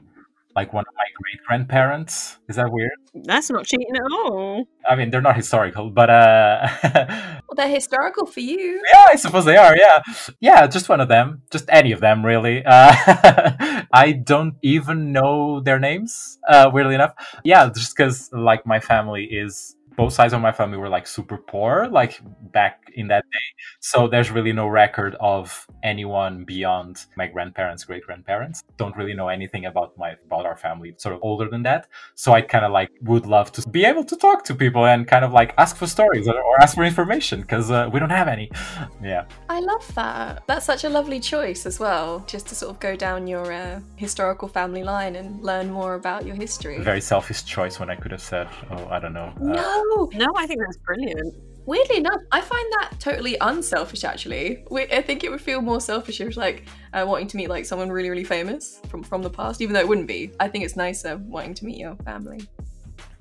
like one of my great grandparents? Is that weird? That's not cheating at all. I mean, they're not historical, but uh Well, they're historical for you. yeah, I suppose they are. Yeah, yeah, just one of them, just any of them, really. Uh, I don't even know their names. Uh, weirdly enough, yeah, just because like my family is both sides of my family were like super poor, like back in that day. So there's really no record of anyone beyond my grandparents, great grandparents. Don't really know anything about my about our family, sort of older than that. So I kind of like would love to be able to talk to people and kind of like ask for stories or, or ask for information because uh, we don't have any. Yeah. I love that. That's such a lovely choice as well, just to sort of go down your uh, historical family line and learn more about your history. Very selfish choice when I could have said, oh, I don't know. Uh, no, No, I think that's brilliant. Weirdly enough, I find that totally unselfish. Actually, We- I think it would feel more selfish if, like, uh, wanting to meet like someone really, really famous from from the past, even though it wouldn't be. I think it's nicer wanting to meet your family.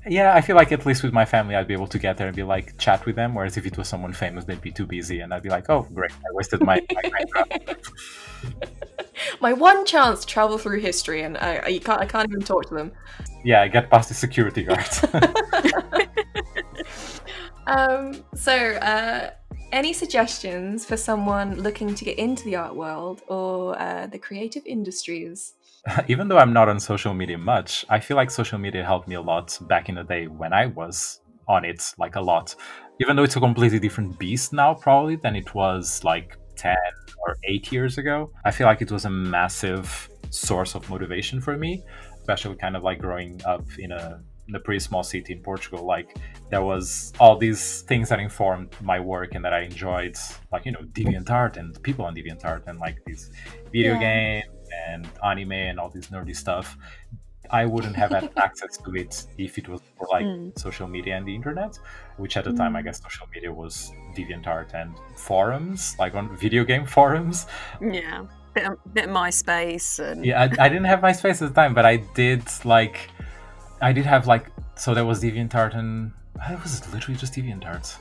Yeah, I feel like at least with my family, I'd be able to get there and be like chat with them. Whereas if it was someone famous, they'd be too busy, and I'd be like, "Oh, great, I wasted my." my. My one chance to travel through history, and I, I can't, I can't even talk to them. yeah, I get past the security guard. Um, so, uh, any suggestions for someone looking to get into the art world or uh, the creative industries? Even though I'm not on social media much, I feel like social media helped me a lot back in the day when I was on it, like a lot. Even though it's a completely different beast now, probably than it was like 10 or 8 years ago. I feel like it was a massive source of motivation for me, especially kind of like growing up in a in a pretty small city in Portugal. Like there was all these things that informed my work and that I enjoyed, like you know, DeviantArt and people on DeviantArt and like these video Yeah. games and anime and all this nerdy stuff. I wouldn't have had access to it if it was for like Mm. social media and the internet, which at the time I guess social media was DeviantArt and forums, like on video game forums. Yeah. Bit bit MySpace and Yeah, I, I didn't have MySpace at the time, but I did like, I did have like, so there was DeviantArt and I was literally just DeviantArt.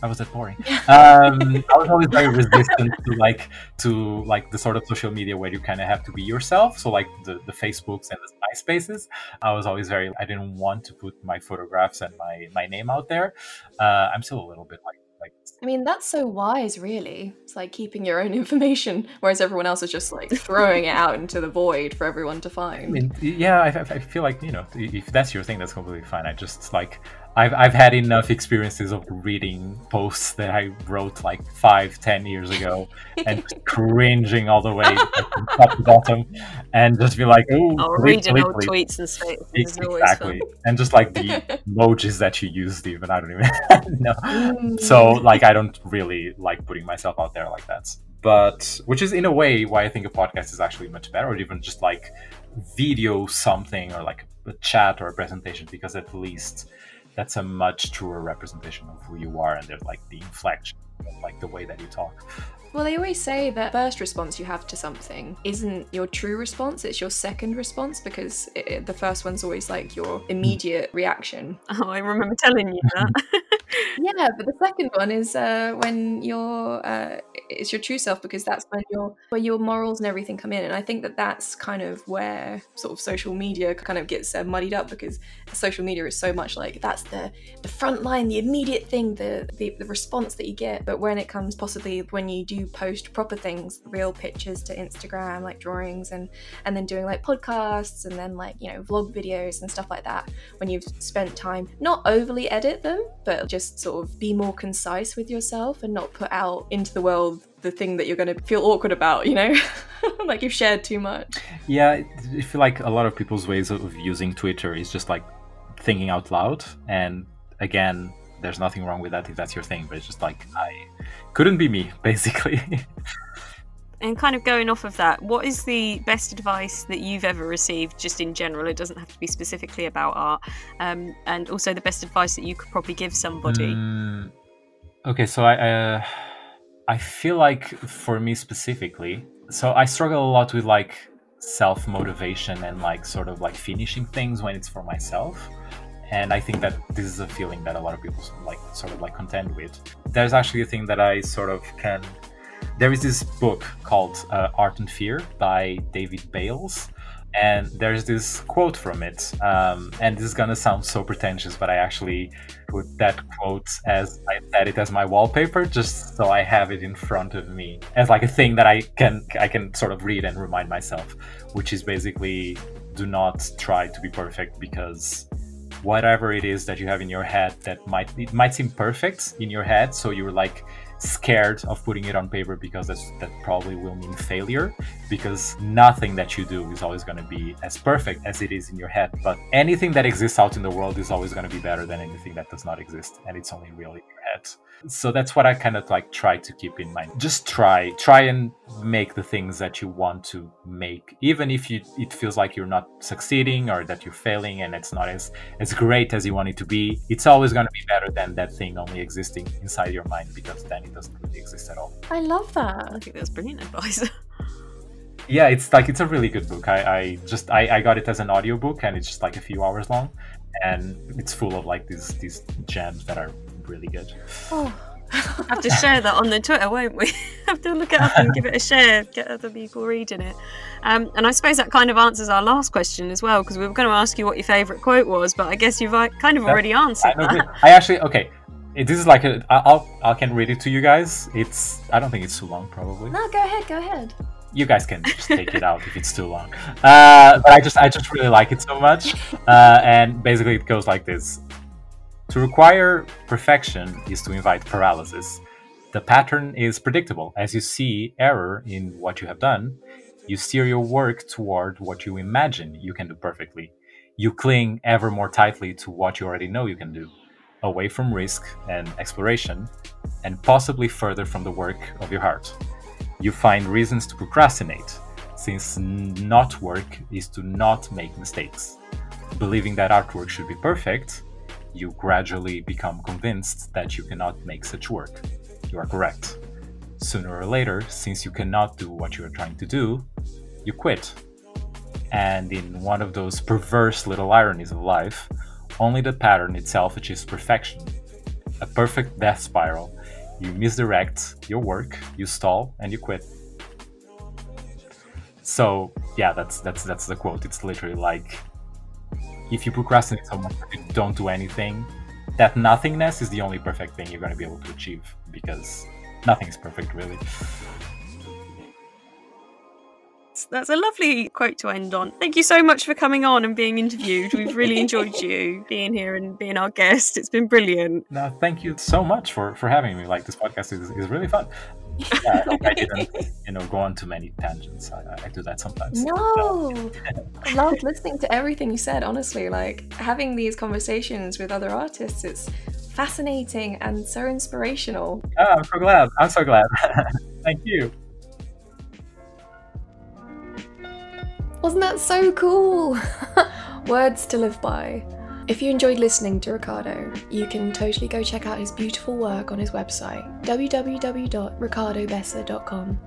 That was that boring. Um, I was always very resistant to like to like the sort of social media where you kind of have to be yourself. So like the the Facebooks and the MySpaces, I was always very. I didn't want to put my photographs and my my name out there. Uh, I'm still a little bit like I mean, that's so wise, really. It's like keeping your own information, whereas everyone else is just like throwing it out into the void for everyone to find. I mean, yeah, I, I I feel like you know, if that's your thing, that's completely fine. I just like I've I've had enough experiences of reading posts that I wrote like five, ten years ago, and cringing all the way from top to bottom, and just be like, oh, reading delete, old tweets and stuff Ex- is always Exactly, and just like the emojis that you used, even I don't even know. Mm. So like I don't really like putting myself out there like that. But which is in a way why I think a podcast is actually much better, or even just like video something or like a chat or a presentation, because at least that's a much truer representation of who you are and there's like the inflection, like the way that you talk. Well, they always say that first response you have to something isn't your true response, it's your second response because it, it- the first one's always like your immediate reaction. Oh, I remember telling you that. Yeah, but the second one is uh, when you're uh, it's your true self because that's when your where your morals and everything come in, and I think that that's kind of where sort of social media kind of gets uh, muddied up because social media is so much like that's the the front line, the immediate thing, the, the the response that you get. But when it comes possibly when you do post proper things, real pictures to Instagram, like drawings, and and then doing like podcasts and then like you know vlog videos and stuff like that, when you've spent time not overly edit them, but just sort of be more concise with yourself and not put out into the world the thing that you're going to feel awkward about, you know? like you've shared too much. Yeah, I feel like a lot of people's ways of using Twitter is just like thinking out loud. And again, there's nothing wrong with that if that's your thing. But it's just like I couldn't be me, basically. and kind of going off of that, what is the best advice that you've ever received, just in general? It doesn't have to be specifically about art. Um, and also the best advice that you could probably give somebody. Mm, okay, so I uh, I feel like for me specifically, so I struggle a lot with like self motivation and like sort of like finishing things when it's for myself and i think that this is a feeling that a lot of people like sort of like contend with. There's actually a thing that i sort of can there is this book called uh, art and fear by David Bayles. And there's this quote from it um, and this is gonna sound so pretentious but i actually put that quote as i set it as my wallpaper just so i have it in front of me as like a thing that i can i can sort of read and remind myself which is basically do not try to be perfect because whatever it is that you have in your head that might it might seem perfect in your head. So you're like scared of putting it on paper because that probably will mean failure because nothing that you do is always going to be as perfect as it is in your head. But anything that exists out in the world is always going to be better than anything that does not exist and it's only real in your head. So that's what i kind of like try to keep in mind. Just try try and make the things that you want to make even if you it feels like you're not succeeding or that you're failing and it's not as as great as you want it to be it's always going to be better than that thing only existing inside your mind because then it doesn't really exist at all I love that. I think that's brilliant advice. yeah it's like it's a really good book i, I just I, I got it as an audiobook and it's just like a few hours long and it's full of like these these gems that are really good Oh, have to share that on the Twitter, won't we? have to look it up and give it a share, get other people reading it. Um, and I suppose that kind of answers our last question as well, because we were going to ask you what your favourite quote was, but I guess you've kind of already answered I, that. I actually okay it, this is like a I- I'll I can read it to you guys it's I don't think it's too long probably no, go ahead, go ahead. you guys can just take it out if it's too long. Uh, but I just I just really like it so much, uh, and basically it goes like this: To require perfection is to invite paralysis. The pattern is predictable. As you see error in what you have done, you steer your work toward what you imagine you can do perfectly. You cling ever more tightly to what you already know you can do, away from risk and exploration, and possibly further from the work of your heart you find reasons to procrastinate, since not work is to not make mistakes. Believing that artwork should be perfect, you gradually become convinced that you cannot make such work. You are correct. Sooner or later, since you cannot do what you are trying to do, you quit. And in one of those perverse little ironies of life, only the pattern itself achieves perfection. A perfect death spiral you misdirect your work, you stall, and you quit. So yeah, that's that's that's the quote. It's literally like if you procrastinate so much you don't do anything, that nothingness is the only perfect thing you're to be able to achieve because nothing is perfect really. That's a lovely quote to end on. Thank you so much for coming on and being interviewed. We've really enjoyed you being here and being our guest. It's been brilliant. No, thank you so much for for having me. Like this podcast is, is really fun. Yeah, I I didn't you know go on too many tangents. I, I do that sometimes. No, I loved listening to everything you said. Honestly, like having these conversations with other artists, it's fascinating and so inspirational. Oh, I'm so glad. I'm so glad. thank you. Wasn't that so cool? Words to live by. If you enjoyed listening to Ricardo, you can totally go check out his beautiful work on his website, www.ricardobessa.com.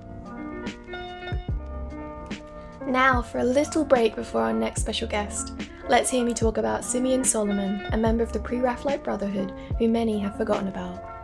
Now, for a little break before our next special guest, let's hear me talk about Simeon Solomon, a member of the Pre Raphaelite Brotherhood who many have forgotten about.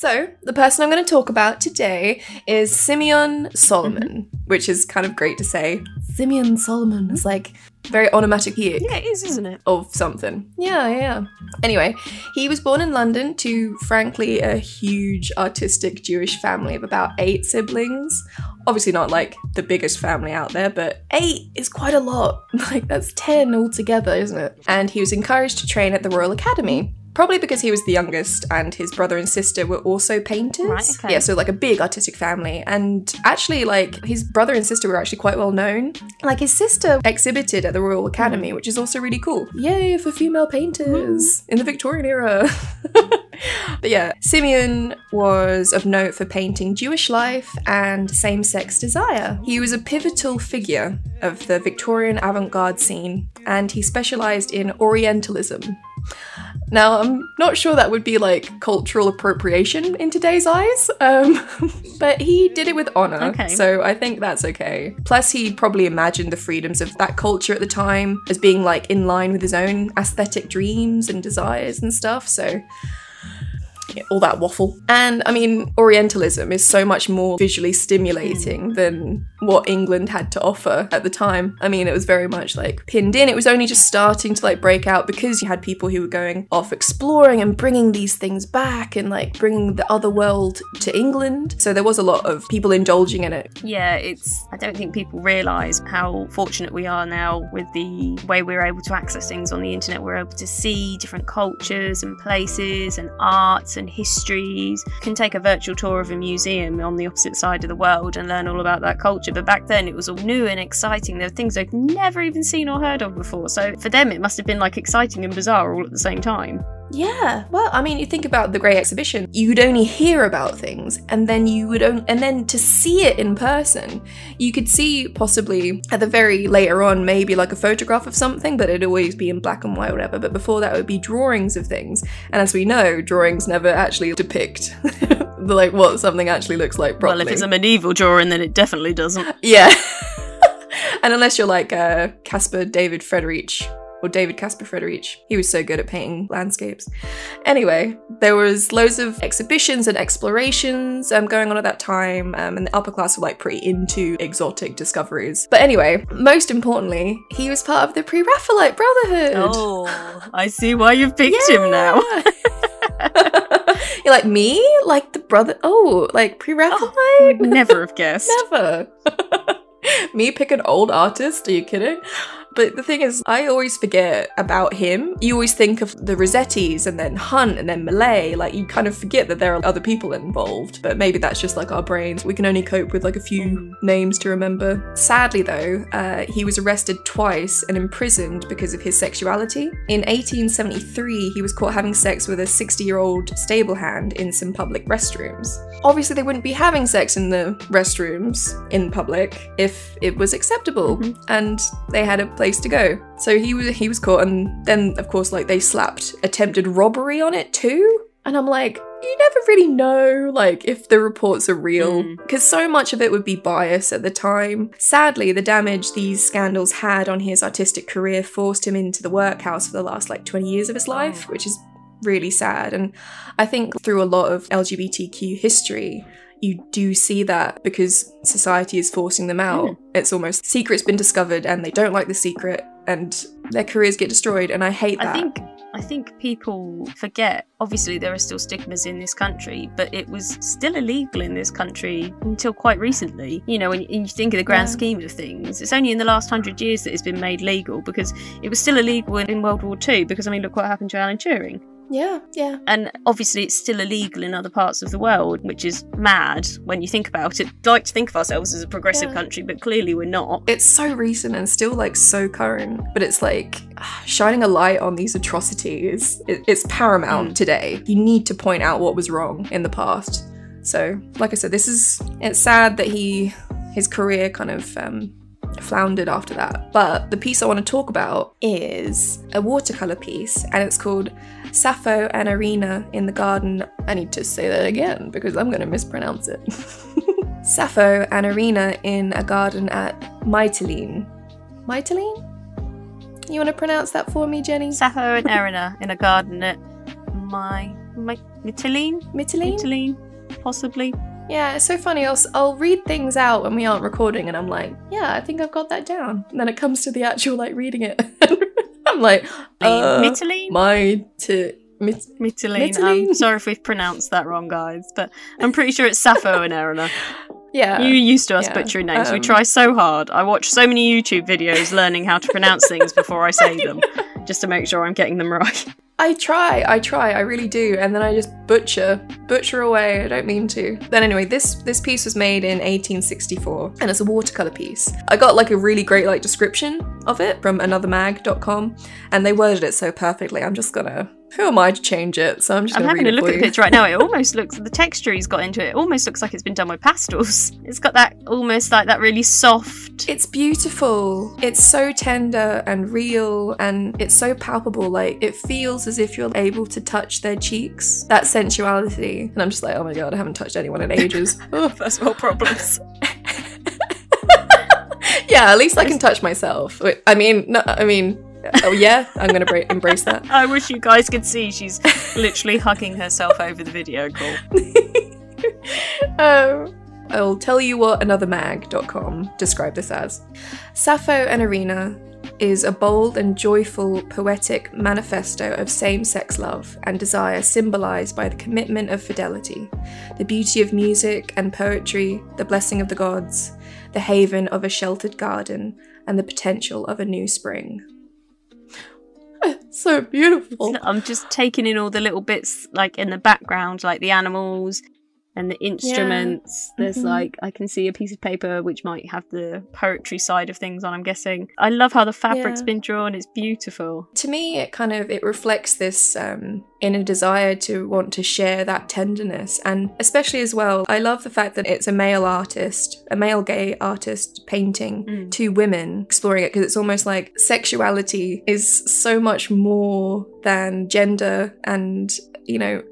So, the person I'm going to talk about today is Simeon Solomon, mm-hmm. which is kind of great to say. Simeon Solomon is like very onomatopoeic Yeah, it is, isn't it? of something. Yeah, yeah, yeah. Anyway, he was born in London to, frankly, a huge artistic Jewish family of about eight siblings. Obviously, not like the biggest family out there, but eight is quite a lot. Like, that's 10 altogether, isn't it? And he was encouraged to train at the Royal Academy. Probably because he was the youngest and his brother and sister were also painters. Right, okay. Yeah, so like a big artistic family. And actually, like his brother and sister were actually quite well known. Like his sister exhibited at the Royal Academy, mm. which is also really cool. Yay for female painters mm. in the Victorian era. But yeah, Simeon was of note for painting Jewish life and same sex desire. He was a pivotal figure of the Victorian avant garde scene and he specialized in Orientalism. Now, I'm not sure that would be like cultural appropriation in today's eyes, um, but he did it with honor, Okay. so I think that's okay. Plus, he probably imagined the freedoms of that culture at the time as being like in line with his own aesthetic dreams and desires and stuff, so all that waffle. And I mean, Orientalism is so much more visually stimulating hmm. than what England had to offer at the time. I mean, it was very much like pinned in. It was only just starting to like break out because you had people who were going off exploring and bringing these things back and like bringing the other world to England. So there was a lot of people indulging in it. Yeah, it's. I don't think people realise how fortunate we are now with the way we're able to access things on the internet. We're able to see different cultures and places and arts and histories. You can take a virtual tour of a museum on the opposite side of the world and learn all about that culture. But back then, it was all new and exciting. There were things they've never even seen or heard of before. So for them, it must have been like exciting and bizarre all at the same time. Yeah. Well, I mean, you think about the Great Exhibition. You'd only hear about things, and then you would, on- and then to see it in person, you could see possibly at the very later on, maybe like a photograph of something, but it'd always be in black and white, or whatever. But before that, it would be drawings of things, and as we know, drawings never actually depict like what something actually looks like properly. Well, if it's a medieval drawing, then it definitely doesn't. Yeah. and unless you're like uh, Caspar David Friedrich or David Caspar Friedrich, he was so good at painting landscapes. Anyway, there was loads of exhibitions and explorations um, going on at that time, um, and the upper class were like pretty into exotic discoveries. But anyway, most importantly, he was part of the Pre-Raphaelite Brotherhood. Oh, I see why you've picked him now. You're like me, like the brother. Oh, like Pre-Raphaelite. Would never have guessed. Never. Me pick an old artist? Are you kidding? But the thing is, I always forget about him. You always think of the Rossettis and then Hunt and then Millais. Like, you kind of forget that there are other people involved. But maybe that's just like our brains. We can only cope with like a few names to remember. Sadly, though, uh, he was arrested twice and imprisoned because of his sexuality. In 1873, he was caught having sex with a 60 year old stable hand in some public restrooms. Obviously, they wouldn't be having sex in the restrooms in public if it was acceptable and they had a place to go. So he was he was caught, and then of course, like they slapped attempted robbery on it too. And I'm like, you never really know, like, if the reports are real, Mm. because so much of it would be bias at the time. Sadly, the damage these scandals had on his artistic career forced him into the workhouse for the last like 20 years of his life, which is really sad. And I think through a lot of LGBTQ history, you do see that because society is forcing them out. Hmm. It's almost secret's been discovered and they don't like the secret and their careers get destroyed. And I hate that. I think I think people forget. Obviously, there are still stigmas in this country, but it was still illegal in this country until quite recently. You know, when you think of the grand Yeah. scheme of things, it's only in the last hundred years that it's been made legal because it was still illegal in, World War Two. Because I mean, look what happened to Alan Turing. Yeah, yeah. And obviously, it's still illegal in other parts of the world, which is mad when you think about it. like to think of ourselves as a progressive Yeah. country, but clearly we're not. It's so recent and still like so current, but it's like shining a light on these atrocities. It's paramount Mm. today. You need to point out what was wrong in the past. So, like I said, this is it's sad that he his career kind of um, floundered after that. But the piece I want to talk about is a watercolor piece, and it's called Sappho and Erinna in the Garden. I need to say that again because I'm going to mispronounce it. Sappho and Erinna in a garden at Mytilene. Mytilene? You want to pronounce that for me, Jenny? Sappho and Erinna in a garden at my, my Mytilene? Mytilene? Mytilene, possibly. Yeah, it's so funny. I'll, I'll read things out when we aren't recording, and I'm like, yeah, I think I've got that down. And then it comes to the actual like reading it. I'm like, uh, Mytilene? my t- mit- Mytilene. Mytilene? I'm sorry if we've pronounced that wrong, guys, but I'm pretty sure it's Sappho and Erinna. yeah. you used to us yeah, butchering names. we um, try so hard. I watch so many YouTube videos learning how to pronounce things before I say them, just to make sure I'm getting them right. I try, I try, I really do, and then I just butcher, butcher away. I don't mean to. Then anyway, this this piece was made in 1864, and it's a watercolor piece. I got like a really great like description of it from anothermag.com, and they worded it so perfectly. I'm just gonna who am I to change it? So I'm just. I'm having a look at the picture right now. It almost looks the texture he's got into it. It almost looks like it's been done with pastels. It's got that almost like that really soft. It's beautiful. It's so tender and real and it's so palpable. Like it feels as if you're able to touch their cheeks. That sensuality. And I'm just like, oh my god, I haven't touched anyone in ages. Oh. First world problems. yeah, at least I can touch myself. I mean, no, I mean, oh yeah, I'm gonna bra- embrace that. I wish you guys could see she's literally hugging herself over the video call. um, I'll tell you what anothermag.com described this as. Sappho and Erinna is a bold and joyful poetic manifesto of same sex love and desire symbolized by the commitment of fidelity, the beauty of music and poetry, the blessing of the gods, the haven of a sheltered garden, and the potential of a new spring. so beautiful. I'm just taking in all the little bits like in the background, like the animals and the instruments. There's Mhm. like I can see a piece of paper which might have the poetry side of things on. I'm guessing. I love how the fabric's Yeah. been drawn. It's beautiful. to me it kind of it reflects this um, inner desire to want to share that tenderness and especially as well i love the fact that it's a male artist a male gay artist painting Mm. two women exploring it because it's almost like sexuality is so much more than gender and you know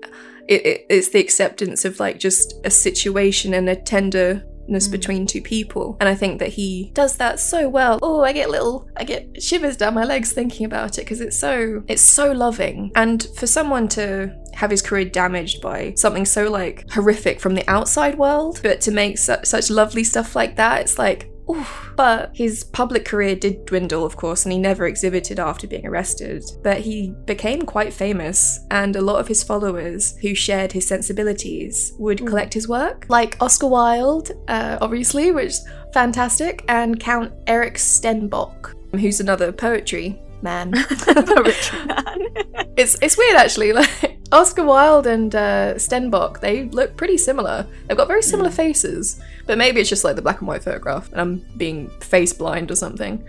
it, it, it's the acceptance of like just a situation and a tenderness Mm. between two people. And i think that he does that so well. Oh i get little i get shivers down my legs thinking about it because it's so it's so loving. And for someone to have his career damaged by something so like horrific from the outside world but to make su- such lovely stuff like that it's like Oof. But his public career did dwindle, of course, and he never exhibited after being arrested. But he became quite famous, and a lot of his followers who shared his sensibilities would collect his work, like Oscar Wilde, uh, obviously, which is fantastic, and Count Eric Stenbock, who's another poetry man. Poetry man. It's it's weird actually. Like Oscar Wilde and uh, Stenbock, they look pretty similar. They've got very similar faces, but maybe it's just like the black and white photograph, and I'm being face blind or something.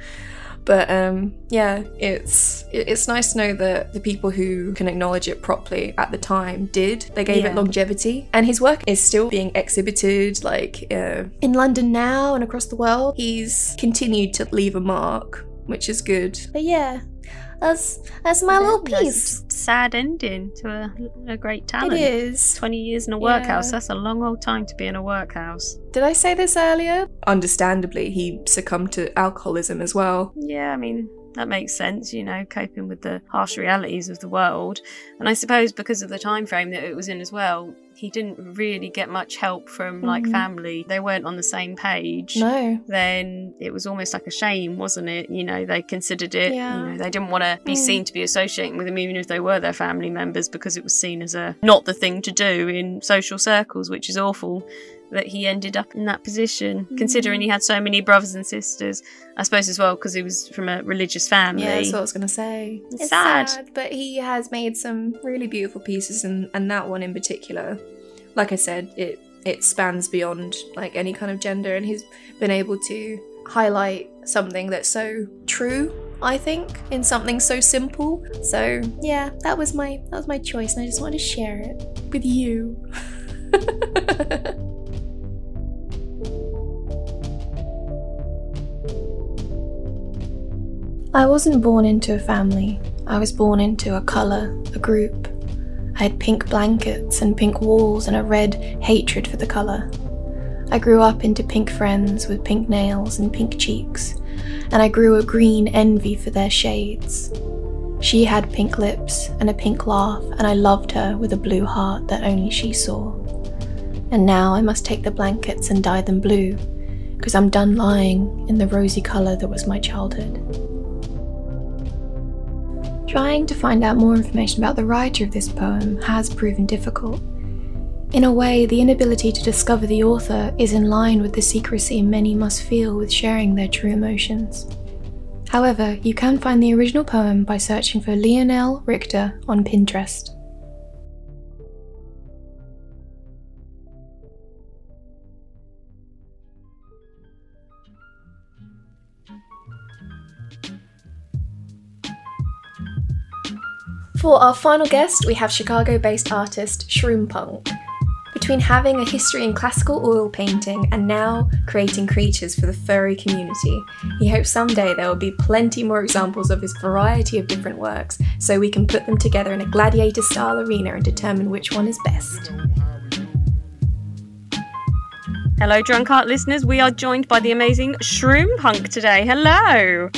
But um, yeah, it's it's nice to know that the people who can acknowledge it properly at the time did. They gave Yeah. it longevity, and his work is still being exhibited like uh, in London now and across the world. He's continued to leave a mark, which is good. But yeah, that's that's my little piece. a sad ending to a, a great talent. It is. 20 years in a Yeah. workhouse, that's a long old time to be in a workhouse. Did I say this earlier? Understandably, he succumbed to alcoholism as well. Yeah, I mean, that makes sense, you know, coping with the harsh realities of the world. And I suppose because of the time frame that it was in as well, he didn't really get much help from like Mhm. family. They weren't on the same page. No. Then it was almost like a shame, wasn't it? You know, they considered it, Yeah. you know, they didn't want to be Mm. seen to be associating with him, even if they were their family members, because it was seen as a not the thing to do in social circles, which is awful that he ended up in that position, mm. considering he had so many brothers and sisters. I suppose as well because he was from a religious family. Yeah, that's what I was gonna say. It's sad. but he has made some really beautiful pieces, and and that one in particular, like I said, it it spans beyond like any kind of gender, and he's been able to highlight something that's so true. I think in something so simple. So yeah, that was my that was my choice, and I just wanted to share it with you. I wasn't born into a family. I was born into a colour, a group. I had pink blankets and pink walls and a red hatred for the colour. I grew up into pink friends with pink nails and pink cheeks, and I grew a green envy for their shades. She had pink lips and a pink laugh, and I loved her with a blue heart that only she saw. And now I must take the blankets and dye them blue, because I'm done lying in the rosy colour that was my childhood. Trying to find out more information about the writer of this poem has proven difficult. In a way, the inability to discover the author is in line with the secrecy many must feel with sharing their true emotions. However, you can find the original poem by searching for Lionel Richter on Pinterest. For our final guest, we have Chicago based artist Shroompunk. Between having a history in classical oil painting and now creating creatures for the furry community, he hopes someday there will be plenty more examples of his variety of different works so we can put them together in a gladiator style arena and determine which one is best. Hello, Drunk Art listeners. We are joined by the amazing Shroom Punk today. Hello.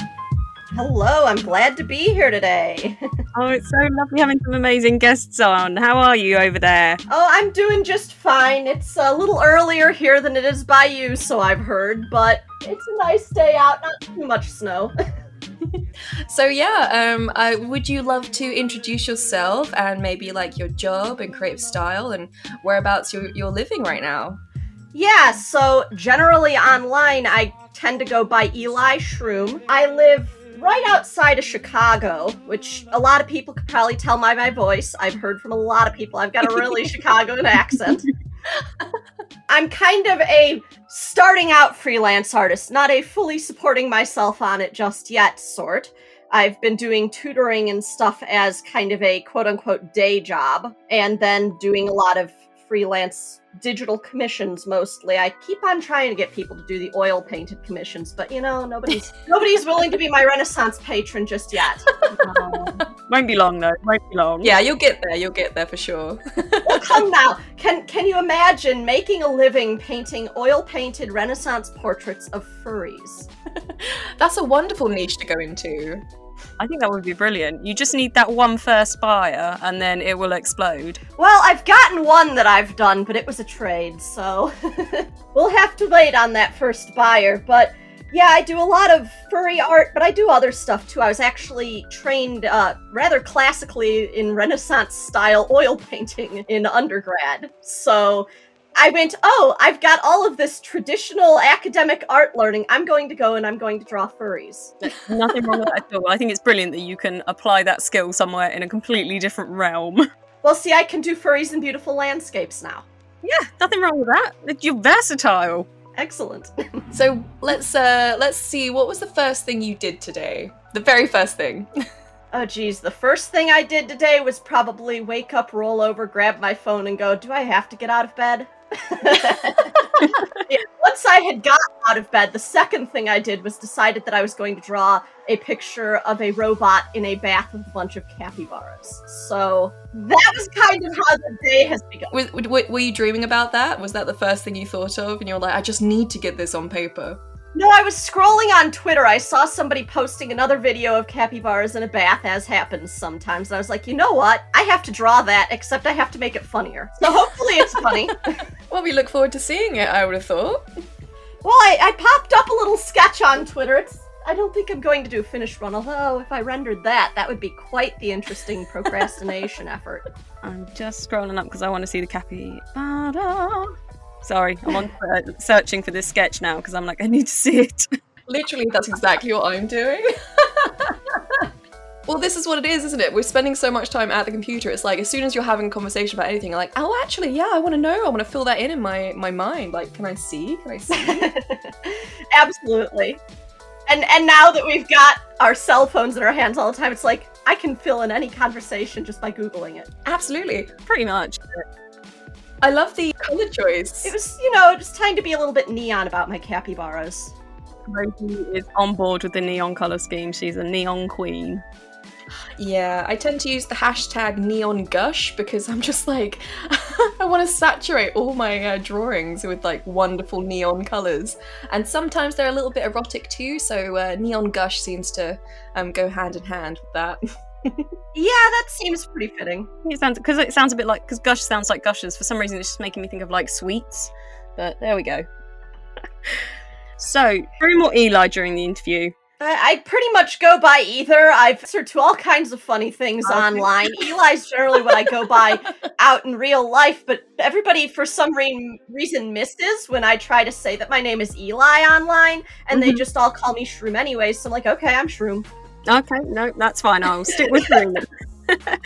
Hello, I'm glad to be here today. oh, it's so lovely having some amazing guests on. How are you over there? Oh, I'm doing just fine. It's a little earlier here than it is by you, so I've heard, but it's a nice day out, not too much snow. so yeah, um, I, would you love to introduce yourself and maybe like your job and creative style and whereabouts you're, you're living right now? Yeah, so generally online, I tend to go by Eli Shroom. I live right outside of Chicago, which a lot of people could probably tell by my voice. I've heard from a lot of people I've got a really Chicagoan accent. I'm kind of a starting out freelance artist, not a fully supporting myself on it just yet sort. I've been doing tutoring and stuff as kind of a quote unquote day job, and then doing a lot of freelance digital commissions mostly. I keep on trying to get people to do the oil painted commissions, but you know, nobody's nobody's willing to be my Renaissance patron just yet. Won't be long though. Won't be long. Yeah, you'll get there. You'll get there for sure. well, come now. Can can you imagine making a living painting oil painted Renaissance portraits of furries? That's a wonderful niche to go into. I think that would be brilliant. You just need that one first buyer and then it will explode. Well, I've gotten one that I've done, but it was a trade, so we'll have to wait on that first buyer. But yeah, I do a lot of furry art, but I do other stuff too. I was actually trained uh, rather classically in Renaissance style oil painting in undergrad. So I went, oh, I've got all of this traditional academic art learning. I'm going to go and I'm going to draw furries. Nothing wrong with that at all. I think it's brilliant that you can apply that skill somewhere in a completely different realm. Well, see, I can do furries in beautiful landscapes now. Yeah, nothing wrong with that. You're versatile. Excellent. so let's uh let's see. What was the first thing you did today? The very first thing. Oh geez, the first thing I did today was probably wake up, roll over, grab my phone, and go, Do I have to get out of bed? once I had gotten out of bed, the second thing I did was decided that I was going to draw a picture of a robot in a bath with a bunch of capybaras. So that was kind of how the day has begun. Were, were you dreaming about that? Was that the first thing you thought of? And you're like, I just need to get this on paper. No, I was scrolling on Twitter. I saw somebody posting another video of capybaras in a bath, as happens sometimes. And I was like, you know what? I have to draw that, except I have to make it funnier. So hopefully it's funny. well, we look forward to seeing it, I would have thought. Well, I, I popped up a little sketch on Twitter. It's I don't think I'm going to do a finished run, although if I rendered that, that would be quite the interesting procrastination effort. I'm just scrolling up because I want to see the capybara. Sorry, I'm on uh, searching for this sketch now because I'm like, I need to see it. Literally, that's exactly what I'm doing. well, this is what it is, isn't it? We're spending so much time at the computer. It's like as soon as you're having a conversation about anything, you're like, oh, actually, yeah, I want to know. I want to fill that in in my my mind. Like, can I see? Can I see? Absolutely. And and now that we've got our cell phones in our hands all the time, it's like I can fill in any conversation just by googling it. Absolutely, pretty much. I love the color choice. It was, you know, just trying to be a little bit neon about my capybaras. Rosie is on board with the neon color scheme. She's a neon queen. Yeah, I tend to use the hashtag neon gush because I'm just like, I want to saturate all my uh, drawings with like wonderful neon colors. And sometimes they're a little bit erotic too, so uh, neon gush seems to um, go hand in hand with that. yeah, that seems pretty fitting. It sounds because it sounds a bit like because gush sounds like gushers. For some reason, it's just making me think of like sweets. But there we go. so, Shroom or Eli during the interview? I, I pretty much go by either. I've answered to all kinds of funny things Okay. online. Eli's generally what I go by out in real life, but everybody for some re- reason misses when I try to say that my name is Eli online, and they Mhm. just all call me Shroom anyways. So I'm like, okay, I'm Shroom. Okay, no, that's fine. I'll stick with Shroom.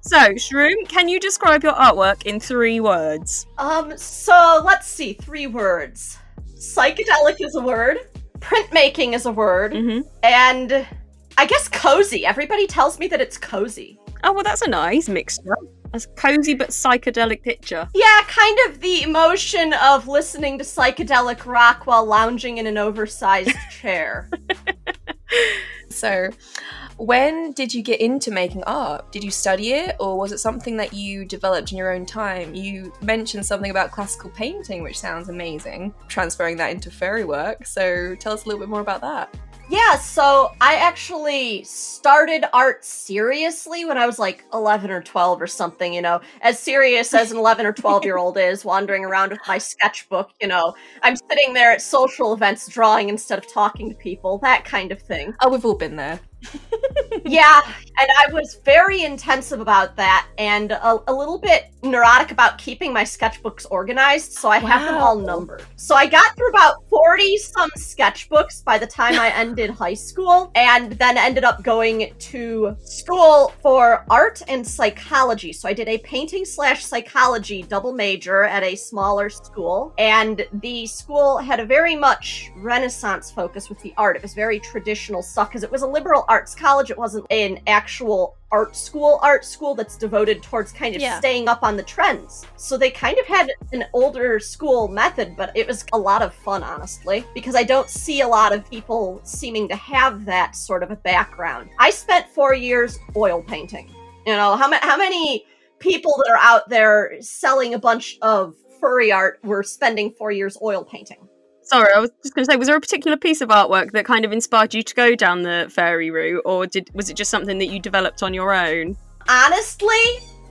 so, Shroom, can you describe your artwork in three words? Um, so let's see, three words. Psychedelic is a word. Printmaking is a word. hmm And I guess cozy. Everybody tells me that it's cozy. Oh, well, that's a nice mixture. A cozy but psychedelic picture. Yeah, kind of the emotion of listening to psychedelic rock while lounging in an oversized chair. So, when did you get into making art? Did you study it, or was it something that you developed in your own time? You mentioned something about classical painting, which sounds amazing, transferring that into furry work. So, tell us a little bit more about that. Yeah, so I actually started art seriously when I was like 11 or 12 or something, you know, as serious as an 11 or 12 year old is, wandering around with my sketchbook, you know. I'm sitting there at social events drawing instead of talking to people, that kind of thing. Oh, we've all been there. yeah, and I was very intensive about that and a, a little bit neurotic about keeping my sketchbooks organized, so I have them all numbered. So I got through about 40 some sketchbooks by the time I ended high school, and then ended up going to school for art and psychology. So I did a painting slash psychology double major at a smaller school, and the school had a very much Renaissance focus with the art. It was very traditional stuff because it was a liberal arts college. It wasn't an actual art school art school that's devoted towards kind of Yeah. staying up on the trends. So they kind of had an older school method, but it was a lot of fun, honestly, because I don't see a lot of people seeming to have that sort of a background. I spent four years oil painting. You know, how, ma- how many people that are out there selling a bunch of furry art were spending four years oil painting? Sorry, I was just going to say, was there a particular piece of artwork that kind of inspired you to go down the furry route, or did was it just something that you developed on your own? honestly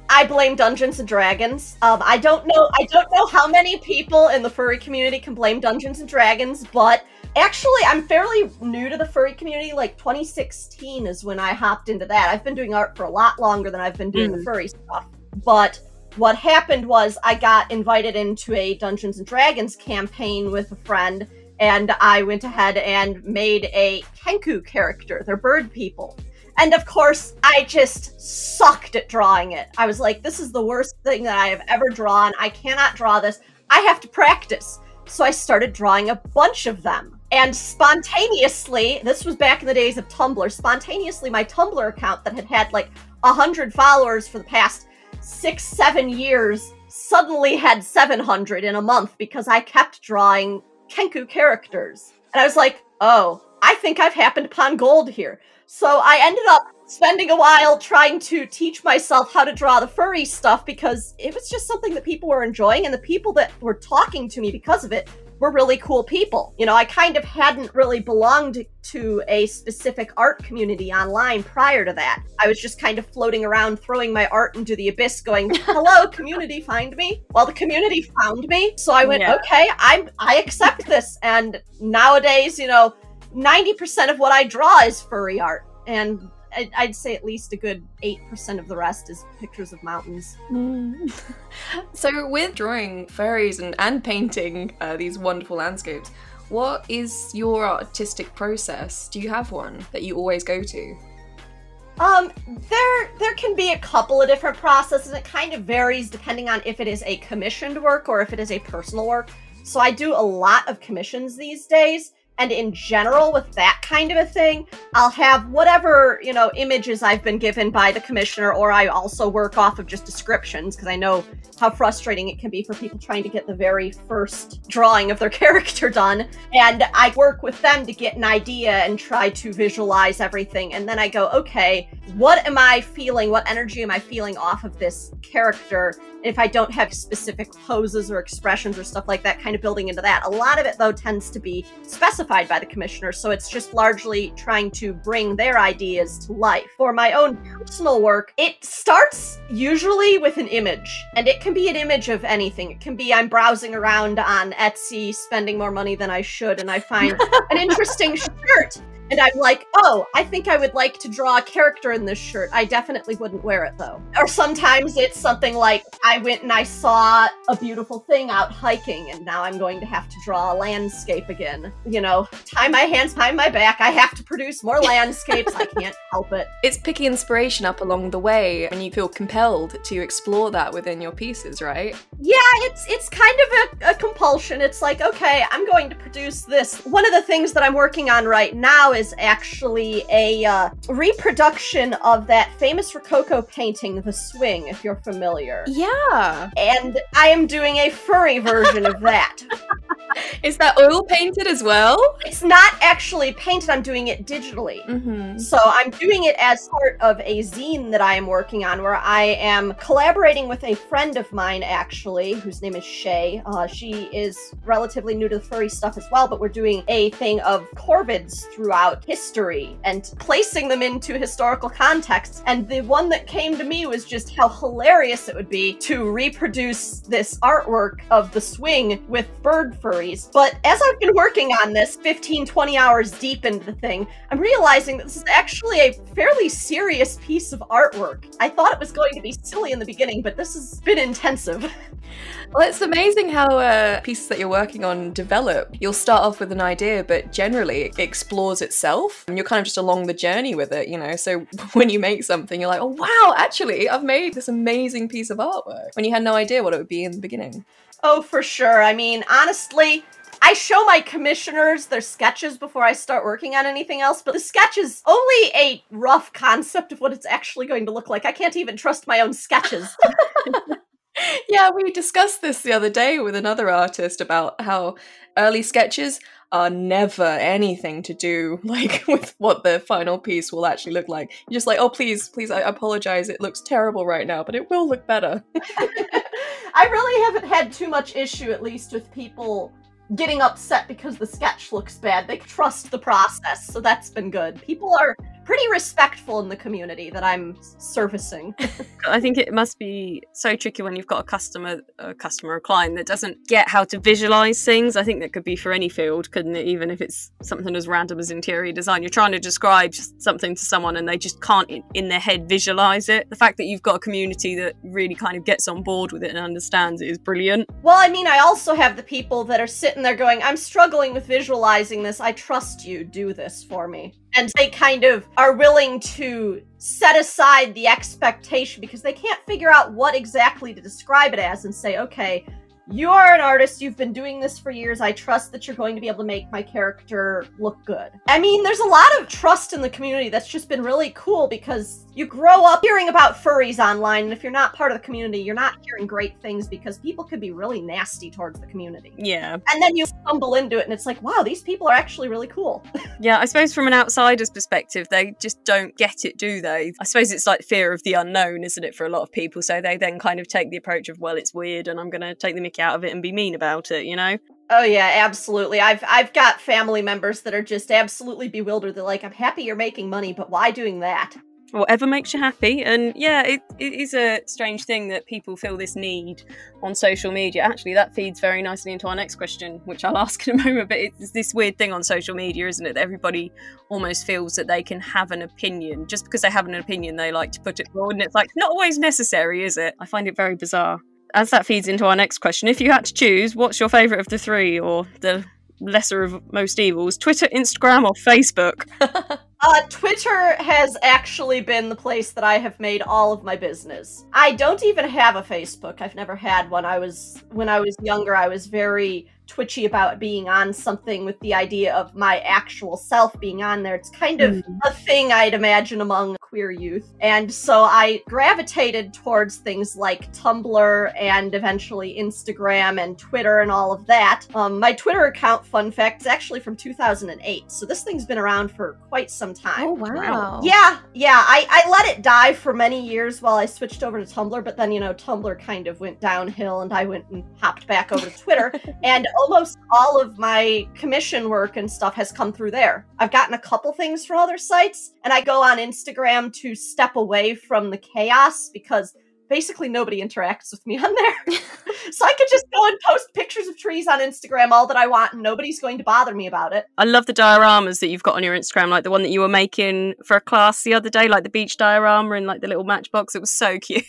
i blame dungeons and dragons um, i don't know i don't know how many people in the furry community can blame dungeons and dragons but actually i'm fairly new to the furry community like 2016 is when i hopped into that i've been doing art for a lot longer than i've been doing the Mm. furry stuff but what happened was i got invited into a dungeons and dragons campaign with a friend and i went ahead and made a kenku character they're bird people and of course, I just sucked at drawing it. I was like, this is the worst thing that I have ever drawn. I cannot draw this. I have to practice. So I started drawing a bunch of them. And spontaneously, this was back in the days of Tumblr, spontaneously, my Tumblr account that had had like 100 followers for the past six, seven years suddenly had 700 in a month because I kept drawing Kenku characters. And I was like, oh, I think I've happened upon gold here. So I ended up spending a while trying to teach myself how to draw the furry stuff because it was just something that people were enjoying, and the people that were talking to me because of it were really cool people. You know, I kind of hadn't really belonged to a specific art community online prior to that. I was just kind of floating around throwing my art into the abyss going, "Hello community, find me." Well, the community found me. So I went, Yeah. "Okay, I'm I accept this." And nowadays, you know, 90% of what I draw is furry art, and I'd, I'd say at least a good 8% of the rest is pictures of mountains. so, with drawing furries and, and painting uh, these wonderful landscapes, what is your artistic process? Do you have one that you always go to? Um, there there can be a couple of different processes. It kind of varies depending on if it is a commissioned work or if it is a personal work. So I do a lot of commissions these days, and in general with that kind of a thing, I'll have whatever, you know, images I've been given by the commissioner or I also work off of just descriptions because I know how frustrating it can be for people trying to get the very first drawing of their character done. And I work with them to get an idea and try to visualize everything. And then I go, okay, what am I feeling? What energy am I feeling off of this character? If I don't have specific poses or expressions or stuff like that, kind of building into that. A lot of it, though, tends to be specified by the commissioner. So it's just largely trying to bring their ideas to life. For my own personal work, it starts usually with an image, and it can be an image of anything. It can be I'm browsing around on Etsy, spending more money than I should, and I find an interesting shirt. And I'm like, oh, I think I would like to draw a character in this shirt. I definitely wouldn't wear it though. Or sometimes it's something like I went and I saw a beautiful thing out hiking, and now I'm going to have to draw a landscape again. You know, tie my hands behind my back. I have to produce more landscapes. I can't help it. It's picking inspiration up along the way, and you feel compelled to explore that within your pieces, right? Yeah, it's it's kind of a, a compulsion. It's like, okay, I'm going to produce this. One of the things that I'm working on right now is actually a uh, reproduction of that famous Rococo painting, The Swing, if you're familiar. Yeah. And I am doing a furry version of that. Is that oil painted as well? It's not actually painted, I'm doing it digitally. Mm-hmm. So I'm doing it as part of a zine that I am working on where I am collaborating with a friend of mine, actually, whose name is Shay. Uh, she is relatively new to the furry stuff as well, but we're doing a thing of corvids throughout history and placing them into historical context. And the one that came to me was just how hilarious it would be to reproduce this artwork of the swing with bird furries. But as I've been working on this 15, 20 hours deep into the thing, I'm realizing that this is actually a fairly serious piece of artwork. I thought it was going to be silly in the beginning, but this has been intensive. Well, it's amazing how uh, pieces that you're working on develop. You'll start off with an idea, but generally it explores itself. And you're kind of just along the journey with it, you know? So when you make something, you're like, oh, wow, actually, I've made this amazing piece of artwork when you had no idea what it would be in the beginning. Oh, for sure. I mean, honestly, I show my commissioners their sketches before I start working on anything else, but the sketch is only a rough concept of what it's actually going to look like. I can't even trust my own sketches. yeah, we discussed this the other day with another artist about how early sketches are never anything to do like with what the final piece will actually look like. You're just like, oh please, please, I apologize. It looks terrible right now, but it will look better. I really haven't had too much issue, at least, with people getting upset because the sketch looks bad. They trust the process, so that's been good. People are pretty respectful in the community that I'm servicing. I think it must be so tricky when you've got a customer, a customer, a client that doesn't get how to visualize things. I think that could be for any field, couldn't it? Even if it's something as random as interior design, you're trying to describe something to someone and they just can't in their head visualize it. The fact that you've got a community that really kind of gets on board with it and understands it is brilliant. Well, I mean, I also have the people that are sitting there going, I'm struggling with visualizing this. I trust you. Do this for me and they kind of are willing to set aside the expectation because they can't figure out what exactly to describe it as and say, okay, you are an artist. You've been doing this for years. I trust that you're going to be able to make my character look good. I mean, there's a lot of trust in the community that's just been really cool because you grow up hearing about furries online, and if you're not part of the community, you're not hearing great things because people could be really nasty towards the community. Yeah. And then you stumble into it, and it's like, wow, these people are actually really cool. yeah, I suppose from an outsider's perspective, they just don't get it, do they? I suppose it's like fear of the unknown, isn't it, for a lot of people? So they then kind of take the approach of, well, it's weird, and I'm going to take the mickey out of it and be mean about it, you know? Oh yeah, absolutely. I've I've got family members that are just absolutely bewildered. They're like, "I'm happy you're making money, but why doing that?" whatever makes you happy. And yeah, it, it is a strange thing that people feel this need on social media. Actually, that feeds very nicely into our next question, which I'll ask in a moment. But it's this weird thing on social media, isn't it? That everybody almost feels that they can have an opinion. Just because they have an opinion, they like to put it forward. And it's like, not always necessary, is it? I find it very bizarre. As that feeds into our next question, if you had to choose, what's your favourite of the three or the lesser of most evils? Twitter, Instagram, or Facebook? Uh, Twitter has actually been the place that I have made all of my business. I don't even have a Facebook. I've never had one. I was when I was younger, I was very twitchy about being on something with the idea of my actual self being on there. It's kind of mm. a thing I'd imagine among queer youth. And so I gravitated towards things like Tumblr and eventually Instagram and Twitter and all of that. Um, my Twitter account, fun fact, is actually from 2008. So this thing's been around for quite some time. Oh, wow. Yeah, yeah. I, I let it die for many years while I switched over to Tumblr, but then, you know, Tumblr kind of went downhill and I went and hopped back over to Twitter. and almost all of my commission work and stuff has come through there. I've gotten a couple things from other sites, and I go on Instagram to step away from the chaos because basically nobody interacts with me on there. so I could just go and post pictures of trees on Instagram all that I want and nobody's going to bother me about it. I love the dioramas that you've got on your Instagram, like the one that you were making for a class the other day, like the beach diorama and like the little matchbox. It was so cute.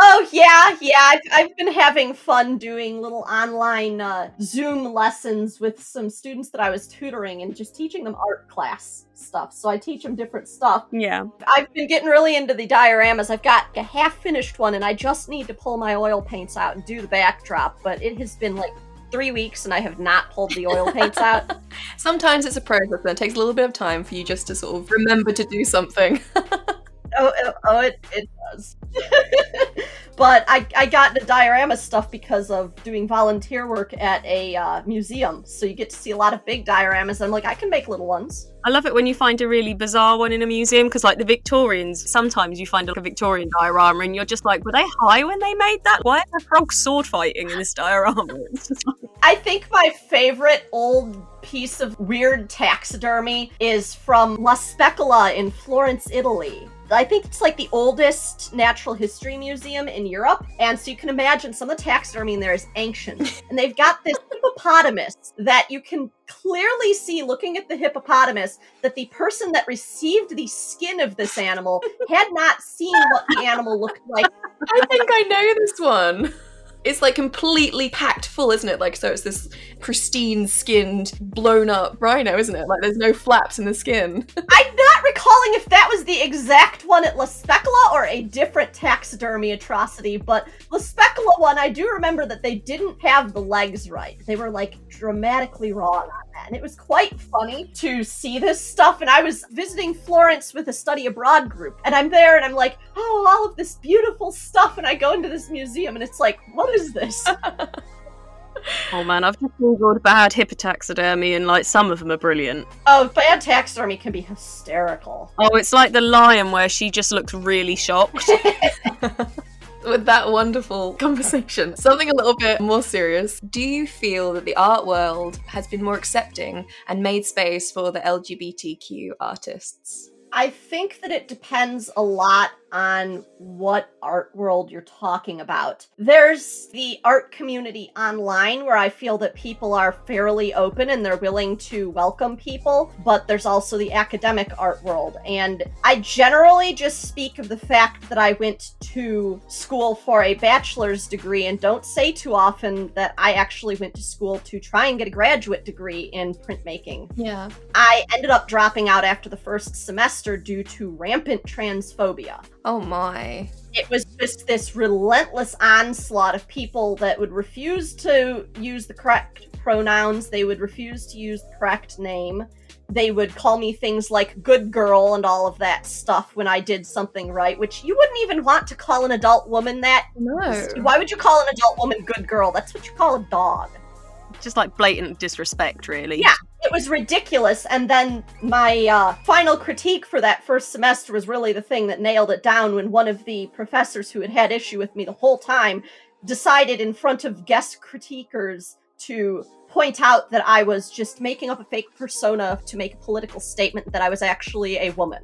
Oh yeah, yeah. I've, I've been having fun doing little online uh, Zoom lessons with some students that I was tutoring and just teaching them art class stuff. So I teach them different stuff. Yeah. I've been getting really into the dioramas. I've got a half finished one and I just need to pull my oil paints out and do the backdrop, but it has been like three weeks and I have not pulled the oil paints out. Sometimes it's a process and it takes a little bit of time for you just to sort of remember to do something. oh, oh, oh, it, it does. but I, I got the diorama stuff because of doing volunteer work at a uh, museum. So you get to see a lot of big dioramas. I'm like, I can make little ones. I love it when you find a really bizarre one in a museum because, like the Victorians, sometimes you find like a Victorian diorama and you're just like, were they high when they made that? Why are there frogs sword fighting in this diorama? I think my favorite old piece of weird taxidermy is from La Specola in Florence, Italy. I think it's like the oldest natural history museum in Europe. And so you can imagine some of the taxidermy in there is ancient. and they've got this hippopotamus that you can clearly see looking at the hippopotamus that the person that received the skin of this animal had not seen what the animal looked like. I think I know this one. It's like completely packed full, isn't it? Like, so it's this pristine skinned, blown up rhino, isn't it? Like, there's no flaps in the skin. I'm not recalling if that was the exact one at La Specola or a different taxidermy atrocity, but La Specola one, I do remember that they didn't have the legs right. They were like dramatically wrong on. And it was quite funny to see this stuff. And I was visiting Florence with a study abroad group, and I'm there and I'm like, oh, all of this beautiful stuff. And I go into this museum and it's like, what is this? oh man, I've just googled bad hippotaxidermy and like some of them are brilliant. Oh, bad taxidermy can be hysterical. Oh, it's like the lion where she just looks really shocked. with that wonderful conversation. Something a little bit more serious. Do you feel that the art world has been more accepting and made space for the LGBTQ artists? I think that it depends a lot on what art world you're talking about. There's the art community online where I feel that people are fairly open and they're willing to welcome people, but there's also the academic art world. And I generally just speak of the fact that I went to school for a bachelor's degree and don't say too often that I actually went to school to try and get a graduate degree in printmaking. Yeah. I ended up dropping out after the first semester due to rampant transphobia. Oh my. It was just this relentless onslaught of people that would refuse to use the correct pronouns, they would refuse to use the correct name. They would call me things like good girl and all of that stuff when I did something right, which you wouldn't even want to call an adult woman that. No. Why would you call an adult woman good girl? That's what you call a dog. Just like blatant disrespect, really. Yeah, it was ridiculous. And then my uh, final critique for that first semester was really the thing that nailed it down when one of the professors who had had issue with me the whole time decided in front of guest critiquers to point out that I was just making up a fake persona to make a political statement that I was actually a woman.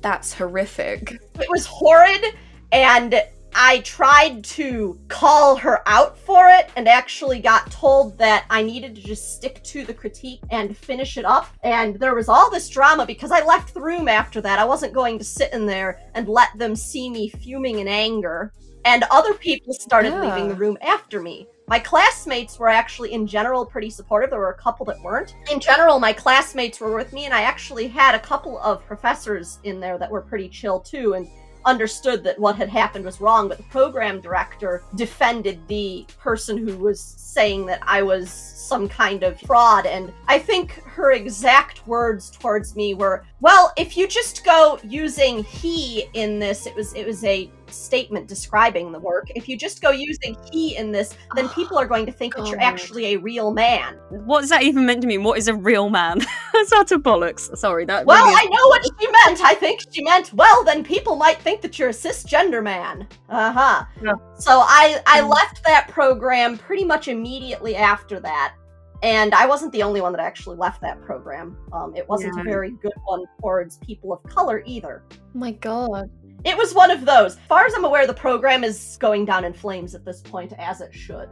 That's horrific. It was horrid and I tried to call her out for it and actually got told that I needed to just stick to the critique and finish it up. And there was all this drama because I left the room after that. I wasn't going to sit in there and let them see me fuming in anger. And other people started Yeah. leaving the room after me. My classmates were actually, in general, pretty supportive. There were a couple that weren't. In general, my classmates were with me, and I actually had a couple of professors in there that were pretty chill too. And understood that what had happened was wrong, but the program director defended the person who was saying that I was some kind of fraud. And I think her exact words towards me were, "Well, if you just go using he in this, it was it was a statement describing the work. If you just go using he in this, then people are going to think that you're actually a real man." What is that even meant to mean? What is a real man? That's utter bollocks. Sorry, that. Well, really is- I know what she meant. I think she meant, well, then people might think that you're a cisgender man. Uh huh. Yeah. So I I Mm. left that program pretty much immediately after that, and I wasn't the only one that actually left that program. Um, it wasn't Yeah. a very good one towards people of color either. My god. It was one of those. As far as I'm aware, the program is going down in flames at this point, as it should.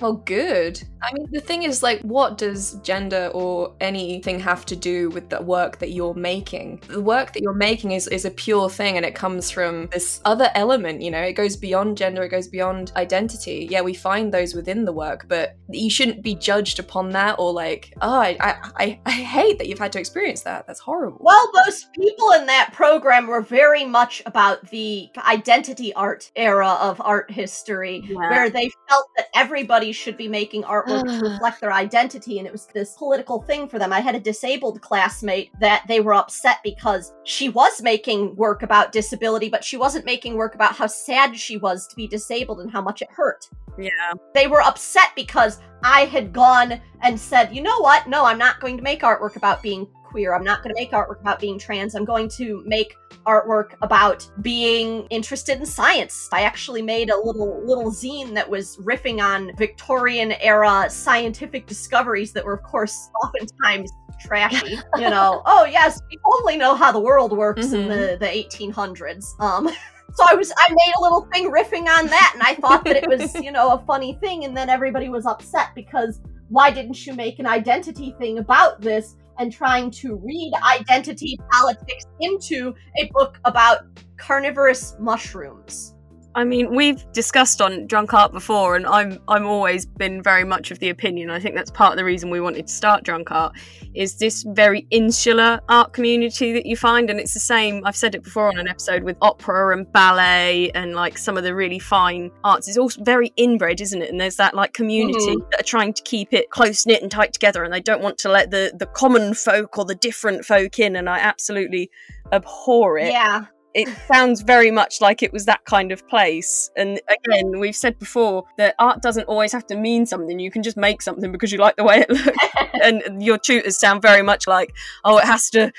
Well, good. I mean, the thing is, like, what does gender or anything have to do with the work that you're making? The work that you're making is, is a pure thing and it comes from this other element, you know, it goes beyond gender, it goes beyond identity. Yeah, we find those within the work, but you shouldn't be judged upon that or like, oh, I, I, I hate that you've had to experience that. That's horrible. Well, those people in that program were very much about the identity art era of art history, Yeah. where they felt that everybody should be making artwork to reflect their identity, and it was this political thing for them. I had a disabled classmate that they were upset because she was making work about disability, but she wasn't making work about how sad she was to be disabled and how much it hurt. Yeah. They were upset because I had gone and said, you know what? No, I'm not going to make artwork about being queer. I'm not going to make artwork about being trans. I'm going to make artwork about being interested in science. I actually made a little little zine that was riffing on Victorian era scientific discoveries that were of course oftentimes trashy. You know, oh yes, we totally know how the world works in the the 1800s. Um so I was I made a little thing riffing on that and I thought that it was, you know, a funny thing and then everybody was upset because why didn't you make an identity thing about this and trying to read identity politics into a book about carnivorous mushrooms? I mean, we've discussed on Drunk Art before, and I'm I'm always been very much of the opinion. I think that's part of the reason we wanted to start Drunk Art is this very insular art community that you find, and it's the same. I've said it before on an episode with opera and ballet and like some of the really fine arts. It's all very inbred, isn't it? And there's that like community mm-hmm. that are trying to keep it close knit and tight together, and they don't want to let the the common folk or the different folk in. And I absolutely abhor it Yeah. It sounds very much like it was that kind of place. And again, we've said before that art doesn't always have to mean something. You can just make something because you like the way it looks. and your tutors sound very much like, oh, it has to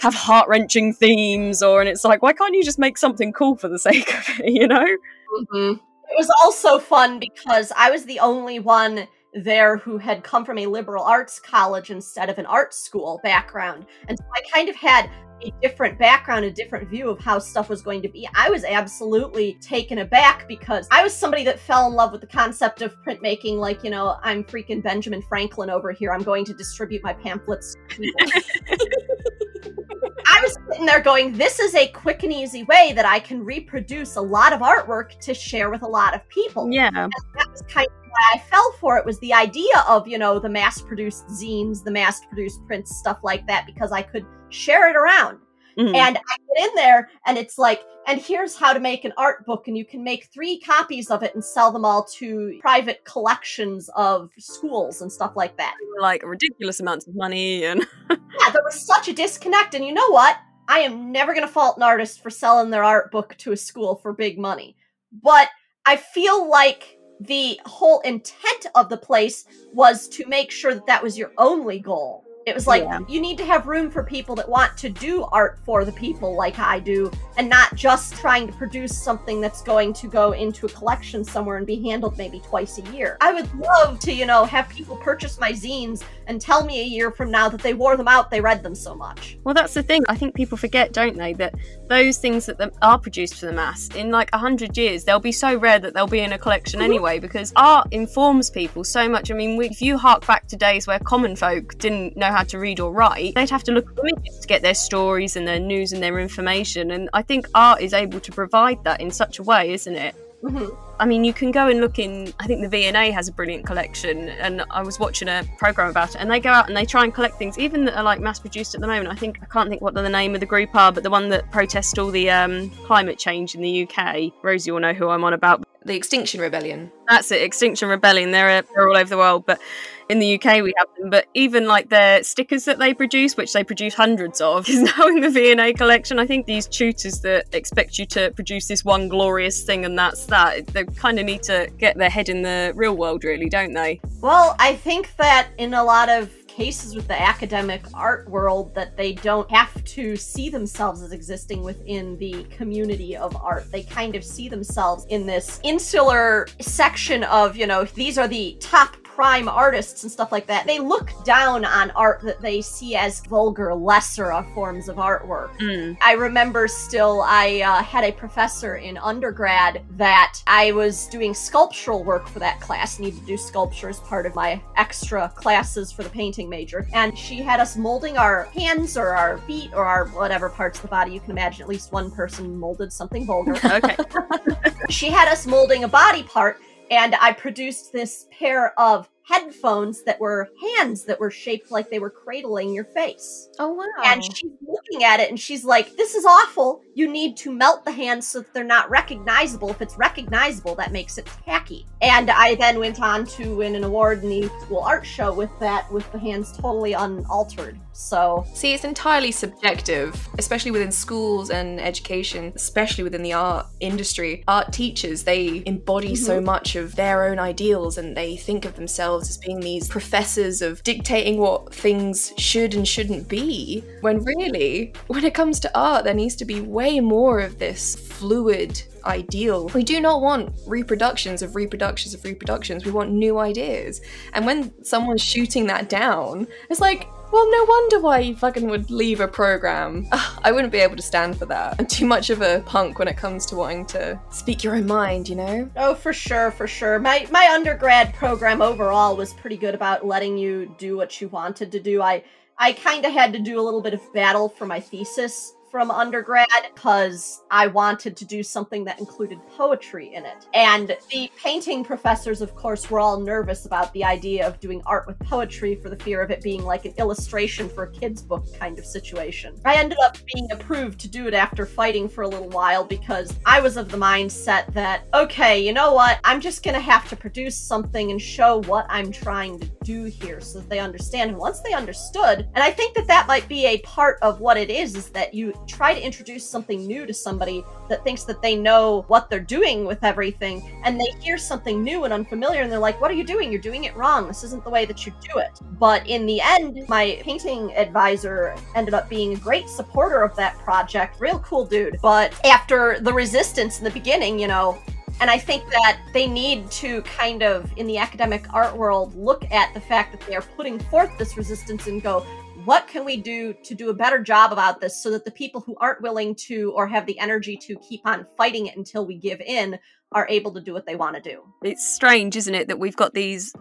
have heart wrenching themes, or and it's like, why can't you just make something cool for the sake of it, you know? Mm-hmm. It was also fun because I was the only one there who had come from a liberal arts college instead of an art school background. And so I kind of had a different background, a different view of how stuff was going to be. I was absolutely taken aback because I was somebody that fell in love with the concept of printmaking, like, you know, I'm freaking Benjamin Franklin over here. I'm going to distribute my pamphlets. I was sitting there going, this is a quick and easy way that I can reproduce a lot of artwork to share with a lot of people. Yeah. And that was kind of why I fell for it was the idea of, you know, the mass produced zines, the mass produced prints, stuff like that, because I could share it around. Mhm. And I get in there and it's like, and here's how to make an art book, and you can make three copies of it and sell them all to private collections of schools and stuff like that. like ridiculous amounts of money and Yeah, there was such a disconnect. And you know what? I am never going to fault an artist for selling their art book to a school for big money. But I feel like the whole intent of the place was to make sure that that was your only goal. It was like Yeah. you need to have room for people that want to do art for the people like I do and not just trying to produce something that's going to go into a collection somewhere and be handled maybe twice a year. I would love to, you know, have people purchase my zines and tell me a year from now that they wore them out, they read them so much. Well, that's the thing. I think people forget, don't they, that those things that are produced for the mass in like a hundred years, they'll be so rare that they'll be in a collection mm-hmm. anyway. Because art informs people so much. I mean, if you hark back to days where common folk didn't know how to read or write, they'd have to look at images to get their stories and their news and their information. And I think art is able to provide that in such a way, isn't it? Mhm. I mean, you can go and look in. I think the V&A has a brilliant collection, and I was watching a program about it. And they go out and they try and collect things, even that are like mass produced at the moment. I think I can't think what the name of the group are, but the one that protest all the um, climate change in the UK. Rosie will know who I'm on about. The Extinction Rebellion. That's it, Extinction Rebellion. They're they're all over the world, but in the UK we have them. But even like their stickers that they produce, which they produce hundreds of, is now in the V&A collection. I think these tutors that expect you to produce this one glorious thing and that's that, they kind of need to get their head in the real world, really, don't they? Well, I think that in a lot of cases with the academic art world that they don't have to see themselves as existing within the community of art. They kind of see themselves in this insular section of, you know, these are the top prime artists and stuff like that, they look down on art that they see as vulgar, lesser forms of artwork. Mm. I remember still, I uh, had a professor in undergrad that I was doing sculptural work for that class, needed to do sculpture as part of my extra classes for the painting major. And she had us molding our hands or our feet or our whatever parts of the body you can imagine. At least one person molded something vulgar. Okay. she had us molding a body part, and I produced this pair of headphones that were hands that were shaped like they were cradling your face. Oh wow. And she's looking at it and she's like, This is awful. You need to melt the hands so that they're not recognizable. If it's recognizable, that makes it tacky. And I then went on to win an award in the school art show with that, with the hands totally unaltered. So See, it's entirely subjective, especially within schools and education, especially within the art industry. Art teachers, they embody so mm-hmm. much of their own ideals and they think of themselves as being these professors of dictating what things should and shouldn't be. When really, when it comes to art, there needs to be way more of this fluid ideal. We do not want reproductions of reproductions of reproductions. We want new ideas. And when someone's shooting that down, it's like, well, no wonder why you fucking would leave a program. Ugh, I wouldn't be able to stand for that. I'm too much of a punk when it comes to wanting to speak your own mind, you know? Oh, for sure, for sure. My my undergrad program overall was pretty good about letting you do what you wanted to do. I I kind of had to do a little bit of battle for my thesis from undergrad because I wanted to do something that included poetry in it. And the painting professors, of course, were all nervous about the idea of doing art with poetry for the fear of it being like an illustration for a kid's book kind of situation. I ended up being approved to do it after fighting for a little while because I was of the mindset that, okay, you know what? I'm just going to have to produce something and show what I'm trying to do here so that they understand. And once they understood, and I think that that might be a part of what it is, is that you try to introduce something new to somebody that thinks that they know what they're doing with everything, and they hear something new and unfamiliar, and they're like, What are you doing? You're doing it wrong. This isn't the way that you do it. But in the end, my painting advisor ended up being a great supporter of that project. Real cool dude. But after the resistance in the beginning, you know, and I think that they need to kind of, in the academic art world, look at the fact that they are putting forth this resistance and go, what can we do to do a better job about this so that the people who aren't willing to or have the energy to keep on fighting it until we give in are able to do what they want to do? It's strange, isn't it, that we've got these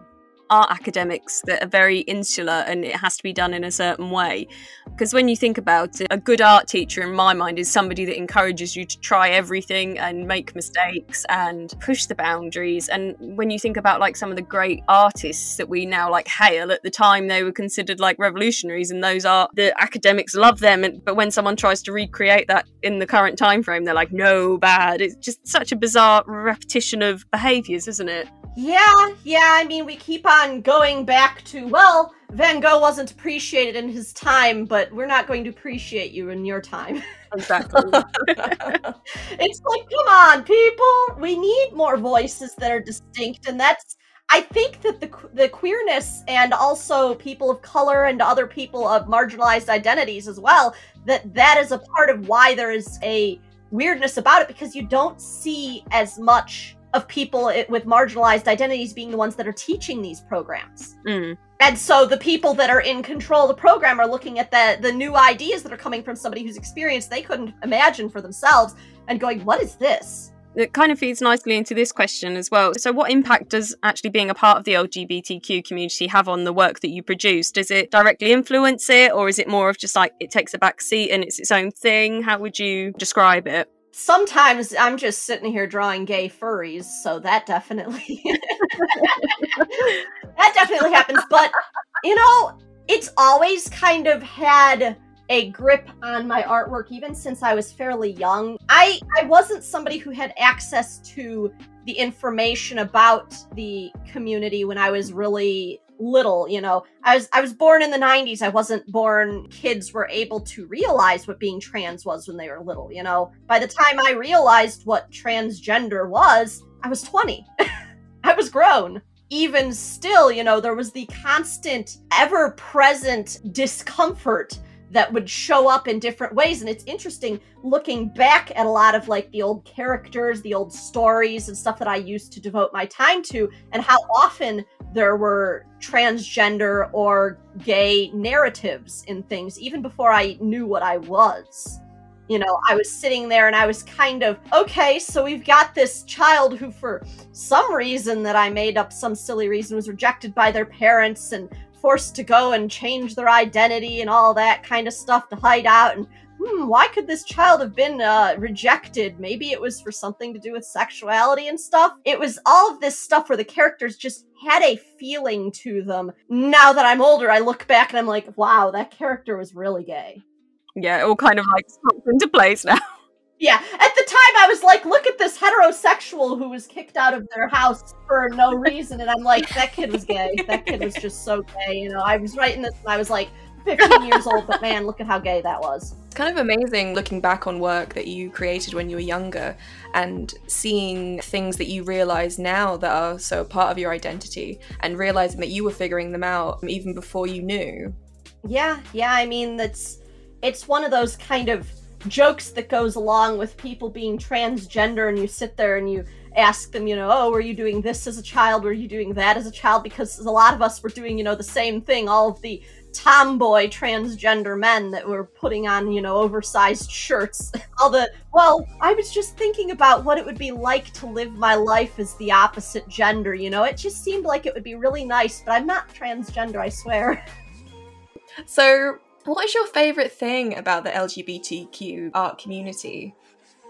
art academics that are very insular and it has to be done in a certain way. Because when you think about it, a good art teacher, in my mind, is somebody that encourages you to try everything and make mistakes and push the boundaries. And when you think about like some of the great artists that we now like hail, at the time they were considered like revolutionaries, and those are the academics love them. And, but when someone tries to recreate that in the current time frame, they're like, no, bad. It's just such a bizarre repetition of behaviors, isn't it? Yeah, yeah, I mean, we keep on going back to, well, Van Gogh wasn't appreciated in his time, but we're not going to appreciate you in your time. Exactly. it's like, come on, people. We need more voices that are distinct, and that's. I think that the the queerness and also people of color and other people of marginalized identities as well that that is a part of why there is a weirdness about it because you don't see as much of people with marginalized identities being the ones that are teaching these programs. Mm. And so the people that are in control of the program are looking at the the new ideas that are coming from somebody who's experienced they couldn't imagine for themselves and going, "What is this?" It kind of feeds nicely into this question as well. So, what impact does actually being a part of the LGBTQ community have on the work that you produce? Does it directly influence it, or is it more of just like it takes a back seat and it's its own thing? How would you describe it? Sometimes I'm just sitting here drawing gay furries, so that definitely that definitely happens. But you know, it's always kind of had a grip on my artwork even since I was fairly young. I I wasn't somebody who had access to the information about the community when I was really little you know. I was i was born in the 90s i wasn't born kids were able to realize what being trans was when they were little you know. By the time i realized what transgender was i was 20 i was grown. Even still you know there was the constant ever present discomfort that would show up in different ways. And it's interesting looking back at a lot of like the old characters the old stories and stuff that i used to devote my time to and how often there were transgender or gay narratives in things, even before I knew what I was. You know, I was sitting there and I was kind of, okay, so we've got this child who, for some reason that I made up, some silly reason, was rejected by their parents and forced to go and change their identity and all that kind of stuff to hide out. And hmm, why could this child have been uh, rejected? Maybe it was for something to do with sexuality and stuff. It was all of this stuff where the characters just had a feeling to them. Now that I'm older, I look back and I'm like, wow, that character was really gay. Yeah, it all kind of like snaps into place now. Yeah, at the time I was like, look at this heterosexual who was kicked out of their house for no reason. And I'm like, that kid was gay. That kid was just so gay. You know, I was writing this and I was like 15 years old, but man, look at how gay that was. It's kind of amazing looking back on work that you created when you were younger and seeing things that you realize now that are so part of your identity and realizing that you were figuring them out even before you knew. Yeah, yeah, I mean, that's it's one of those kind of jokes that goes along with people being transgender and you sit there and you ask them you know oh were you doing this as a child were you doing that as a child because a lot of us were doing you know the same thing all of the tomboy transgender men that were putting on you know oversized shirts. All the well i was just thinking about what it would be like to live my life as the opposite gender you know? It just seemed like it would be really nice but i'm not transgender i swear. So what is your favorite thing about the LGBTQ art community?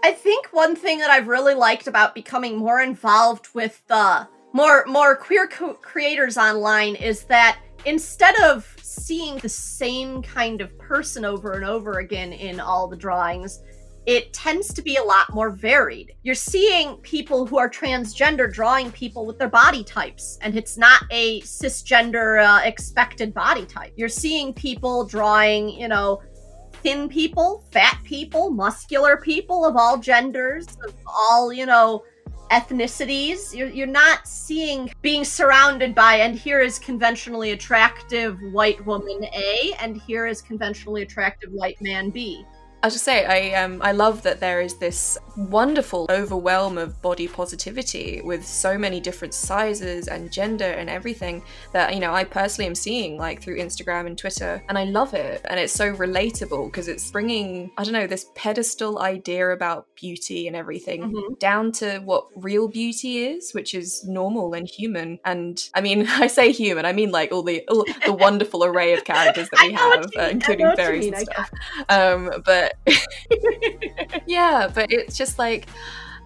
I think one thing that I've really liked about becoming more involved with the more more queer co- creators online is that instead of seeing the same kind of person over and over again in all the drawings, it tends to be a lot more varied. You're seeing people who are transgender drawing people with their body types, and it's not a cisgender uh, expected body type. You're seeing people drawing, you know, thin people, fat people, muscular people of all genders, of all, you know, ethnicities. You're, you're not seeing being surrounded by, and here is conventionally attractive white woman A, and here is conventionally attractive white man B. I just say I um I love that there is this wonderful overwhelm of body positivity with so many different sizes and gender and everything that you know I personally am seeing like through Instagram and Twitter and I love it. And it's so relatable because it's bringing I don't know this pedestal idea about beauty and everything mm-hmm. down to what real beauty is which is normal and human. And I mean I say human I mean like all the all the wonderful array of characters that we have uh, including fairies and stuff. um but yeah, but it's just like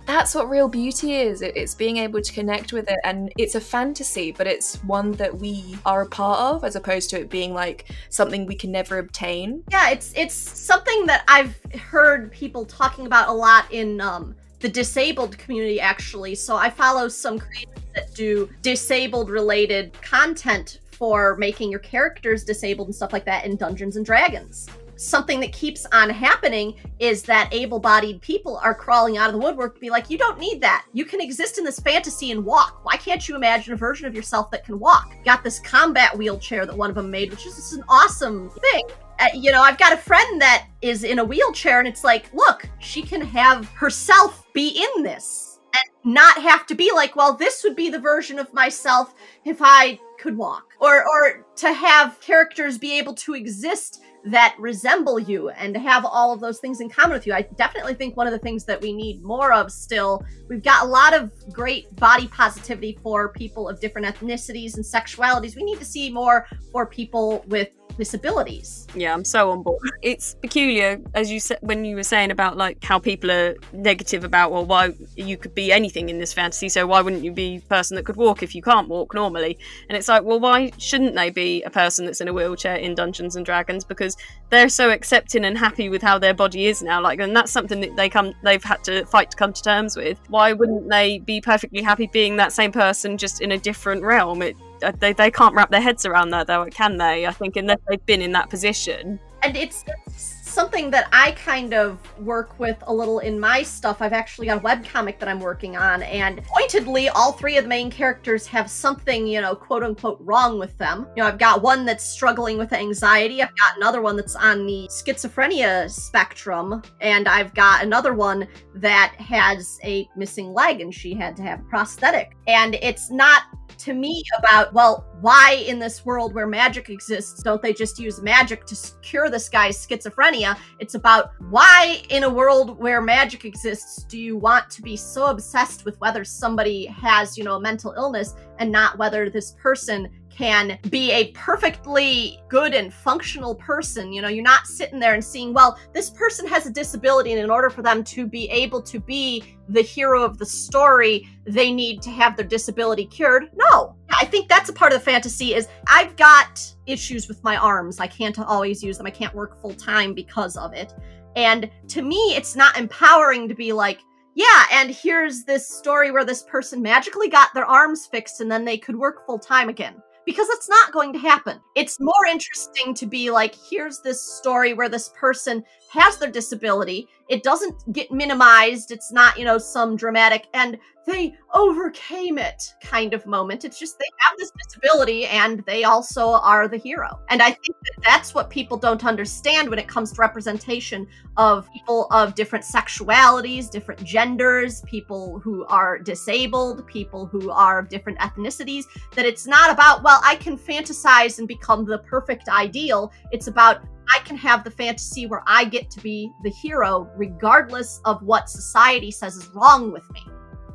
that's what real beauty is. It's being able to connect with it, and it's a fantasy, but it's one that we are a part of, as opposed to it being like something we can never obtain. Yeah, it's it's something that I've heard people talking about a lot in um, the disabled community, actually. So I follow some creators that do disabled related content for making your characters disabled and stuff like that in Dungeons and Dragons something that keeps on happening is that able-bodied people are crawling out of the woodwork to be like, you don't need that. You can exist in this fantasy and walk. Why can't you imagine a version of yourself that can walk? Got this combat wheelchair that one of them made, which is just an awesome thing. Uh, you know, I've got a friend that is in a wheelchair, and it's like, look, she can have herself be in this and not have to be like, well, this would be the version of myself if I could walk. Or or to have characters be able to exist that resemble you and have all of those things in common with you. I definitely think one of the things that we need more of still, we've got a lot of great body positivity for people of different ethnicities and sexualities. We need to see more for people with disabilities. Yeah, I'm so on board. It's peculiar, as you said when you were saying about like how people are negative about well, why you could be anything in this fantasy, so why wouldn't you be a person that could walk if you can't walk normally? And it's like, well, why shouldn't they be a person that's in a wheelchair in Dungeons and Dragons? Because they're so accepting and happy with how their body is now. Like, and that's something that they come, they've had to fight to come to terms with. Why wouldn't they be perfectly happy being that same person just in a different realm? It Uh, they, they can't wrap their heads around that though can they? I think unless they've been in that position. And it's, it's something that i kind of work with a little in my stuff. I've actually got a web comic that i'm working on and pointedly all three of the main characters have something you know quote unquote wrong with them. You know i've got one that's struggling with anxiety i've got another one that's on the schizophrenia spectrum and i've got another one that has a missing leg and she had to have a prosthetic. And it's not to me about, well, why in this world where magic exists don't they just use magic to cure this guy's schizophrenia? It's about why in a world where magic exists do you want to be so obsessed with whether somebody has, you know, a mental illness and not whether this person can be a perfectly good and functional person. You know, you're not sitting there and seeing, well, this person has a disability, and in order for them to be able to be the hero of the story, they need to have their disability cured. No. I think that's a part of the fantasy is I've got issues with my arms. I can't always use them. I can't work full time because of it. And to me, it's not empowering to be like, yeah, and here's this story where this person magically got their arms fixed and then they could work full time again because it's not going to happen. It's more interesting to be like, here's this story where this person has their disability. It doesn't get minimized. It's not, you know, some dramatic and they overcame it kind of moment. It's just they have this disability and they also are the hero. And I think that that's what people don't understand when it comes to representation of people of different sexualities, different genders, people who are disabled, people who are of different ethnicities. That it's not about, well, I can fantasize and become the perfect ideal. It's about I can have the fantasy where I get to be the hero, regardless of what society says is wrong with me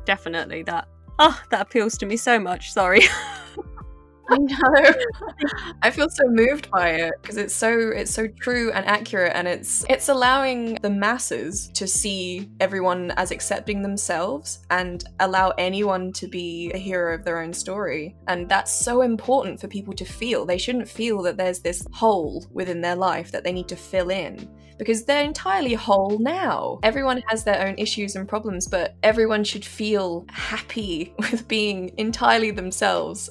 definitely that. Oh, that appeals to me so much. Sorry. I know. I feel so moved by it because it's so it's so true and accurate and it's it's allowing the masses to see everyone as accepting themselves and allow anyone to be a hero of their own story. And that's so important for people to feel. They shouldn't feel that there's this hole within their life that they need to fill in because they're entirely whole now. Everyone has their own issues and problems, but everyone should feel happy with being entirely themselves.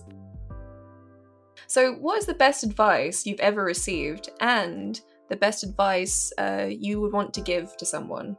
So, what is the best advice you've ever received and the best advice uh, you would want to give to someone?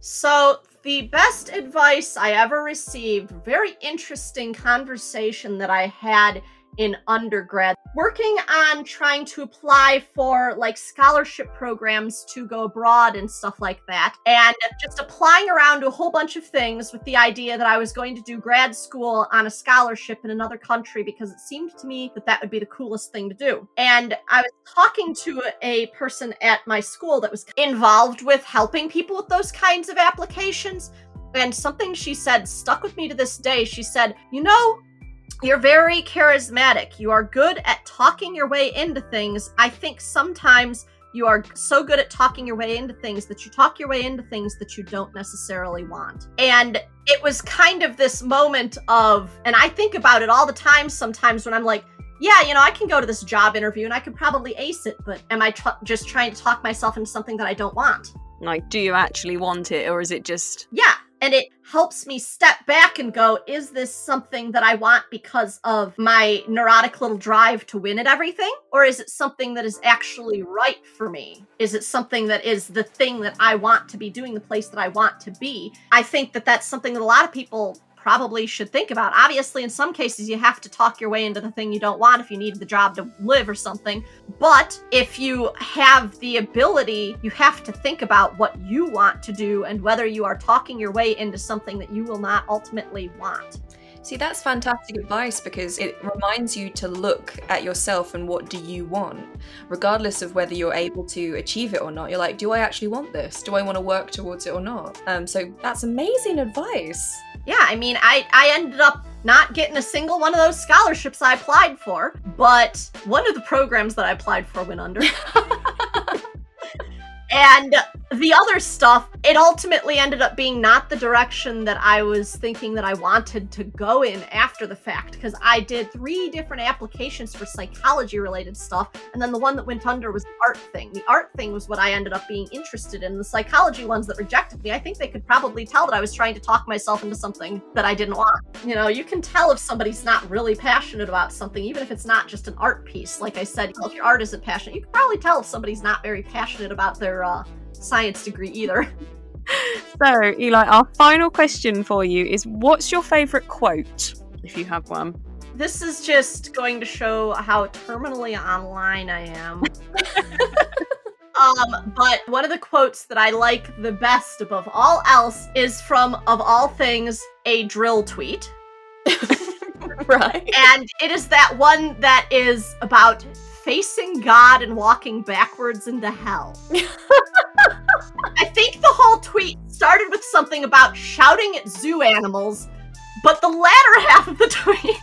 So, the best advice I ever received, very interesting conversation that I had in undergrad, working on trying to apply for like scholarship programs to go abroad and stuff like that. And just applying around to a whole bunch of things with the idea that I was going to do grad school on a scholarship in another country because it seemed to me that that would be the coolest thing to do. And I was talking to a person at my school that was involved with helping people with those kinds of applications. And something she said stuck with me to this day. She said, You know, you're very charismatic. You are good at talking your way into things. I think sometimes you are so good at talking your way into things that you talk your way into things that you don't necessarily want. And it was kind of this moment of, and I think about it all the time sometimes when I'm like, yeah, you know, I can go to this job interview and I could probably ace it, but am I tr- just trying to talk myself into something that I don't want? Like, do you actually want it, or is it just. Yeah, and it helps me step back and go, is this something that I want because of my neurotic little drive to win at everything? Or is it something that is actually right for me? Is it something that is the thing that I want to be doing, the place that I want to be? I think that that's something that a lot of people probably should think about. Obviously, in some cases, you have to talk your way into the thing you don't want if you need the job to live or something. But if you have the ability, you have to think about what you want to do and whether you are talking your way into something that you will not ultimately want. See, that's fantastic advice because it reminds you to look at yourself and what do you want, regardless of whether you're able to achieve it or not. You're like, do I actually want this? Do I want to work towards it or not? Um, so that's amazing advice yeah, I mean, I, I ended up not getting a single one of those scholarships I applied for, but one of the programs that I applied for went under. and the other stuff, it ultimately ended up being not the direction that I was thinking that I wanted to go in after the fact, because I did three different applications for psychology related stuff, and then the one that went under was the art thing. The art thing was what I ended up being interested in. The psychology ones that rejected me, I think they could probably tell that I was trying to talk myself into something that I didn't want. You know, you can tell if somebody's not really passionate about something, even if it's not just an art piece. Like I said, if your art isn't passionate, you can probably tell if somebody's not very passionate about their uh, science degree either. So, Eli, our final question for you is what's your favorite quote, if you have one? This is just going to show how terminally online I am. um, but one of the quotes that I like the best above all else is from, of all things, a dril tweet. right. and it is that one that is about facing God and walking backwards into hell. I think the whole tweet started with something about shouting at zoo animals, but the latter half of the tweet.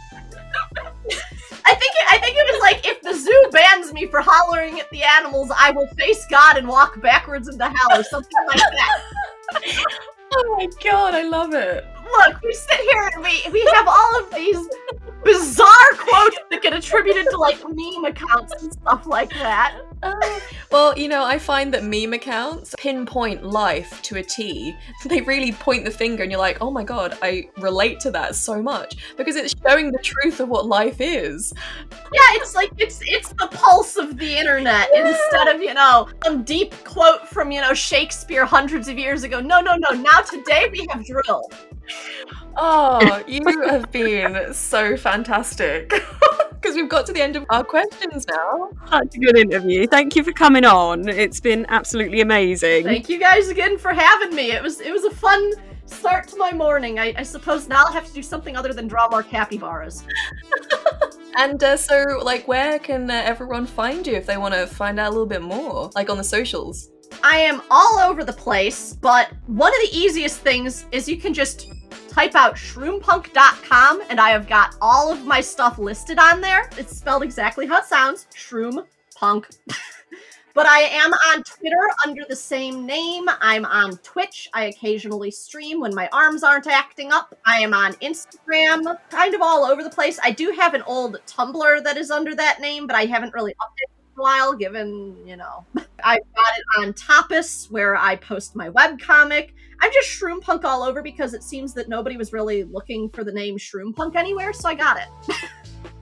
I think it, I think it was like if the zoo bans me for hollering at the animals, I will face God and walk backwards into hell or something like that. Oh my god, I love it. Look, we sit here and we we have all of these bizarre quotes that get attributed to like meme accounts and stuff like that. Uh, well, you know, I find that meme accounts pinpoint life to a T. They really point the finger, and you're like, oh my god, I relate to that so much because it's showing the truth of what life is. Yeah, it's like it's it's the pulse of the internet instead of you know some deep quote from you know Shakespeare hundreds of years ago. No, no, no. Now today we have dril. Oh, you have been so fantastic. Because we've got to the end of our questions now. Such a good interview. Thank you for coming on. It's been absolutely amazing. Thank you guys again for having me. It was it was a fun start to my morning. I, I suppose now I'll have to do something other than draw more capybaras. And uh, so, like, where can uh, everyone find you if they want to find out a little bit more? Like on the socials? I am all over the place, but one of the easiest things is you can just type out shroompunk.com and I have got all of my stuff listed on there. It's spelled exactly how it sounds shroom punk. but I am on Twitter under the same name. I'm on Twitch. I occasionally stream when my arms aren't acting up. I am on Instagram, kind of all over the place. I do have an old Tumblr that is under that name, but I haven't really updated it in a while given, you know. I've got it on Tapas where I post my webcomic. I'm just Shroom Punk all over because it seems that nobody was really looking for the name Shroom Punk anywhere, so I got it.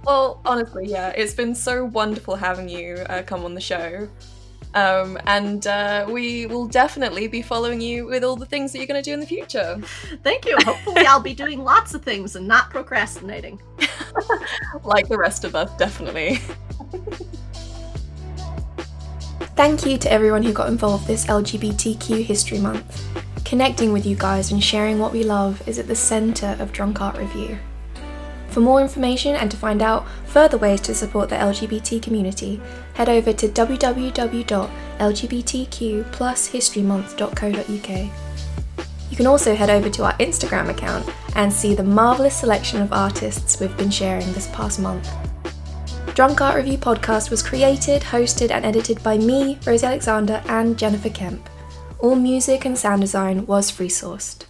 Well, honestly, yeah, it's been so wonderful having you uh, come on the show. Um, and uh, we will definitely be following you with all the things that you're going to do in the future. Thank you. Hopefully, I'll be doing lots of things and not procrastinating. like the rest of us, definitely. Thank you to everyone who got involved this LGBTQ History Month. Connecting with you guys and sharing what we love is at the centre of Drunk Art Review. For more information and to find out further ways to support the LGBT community, head over to www.lgbtqplushistorymonth.co.uk. You can also head over to our Instagram account and see the marvellous selection of artists we've been sharing this past month. Drunk Art Review podcast was created, hosted, and edited by me, Rosie Alexander, and Jennifer Kemp. All music and sound design was free sourced.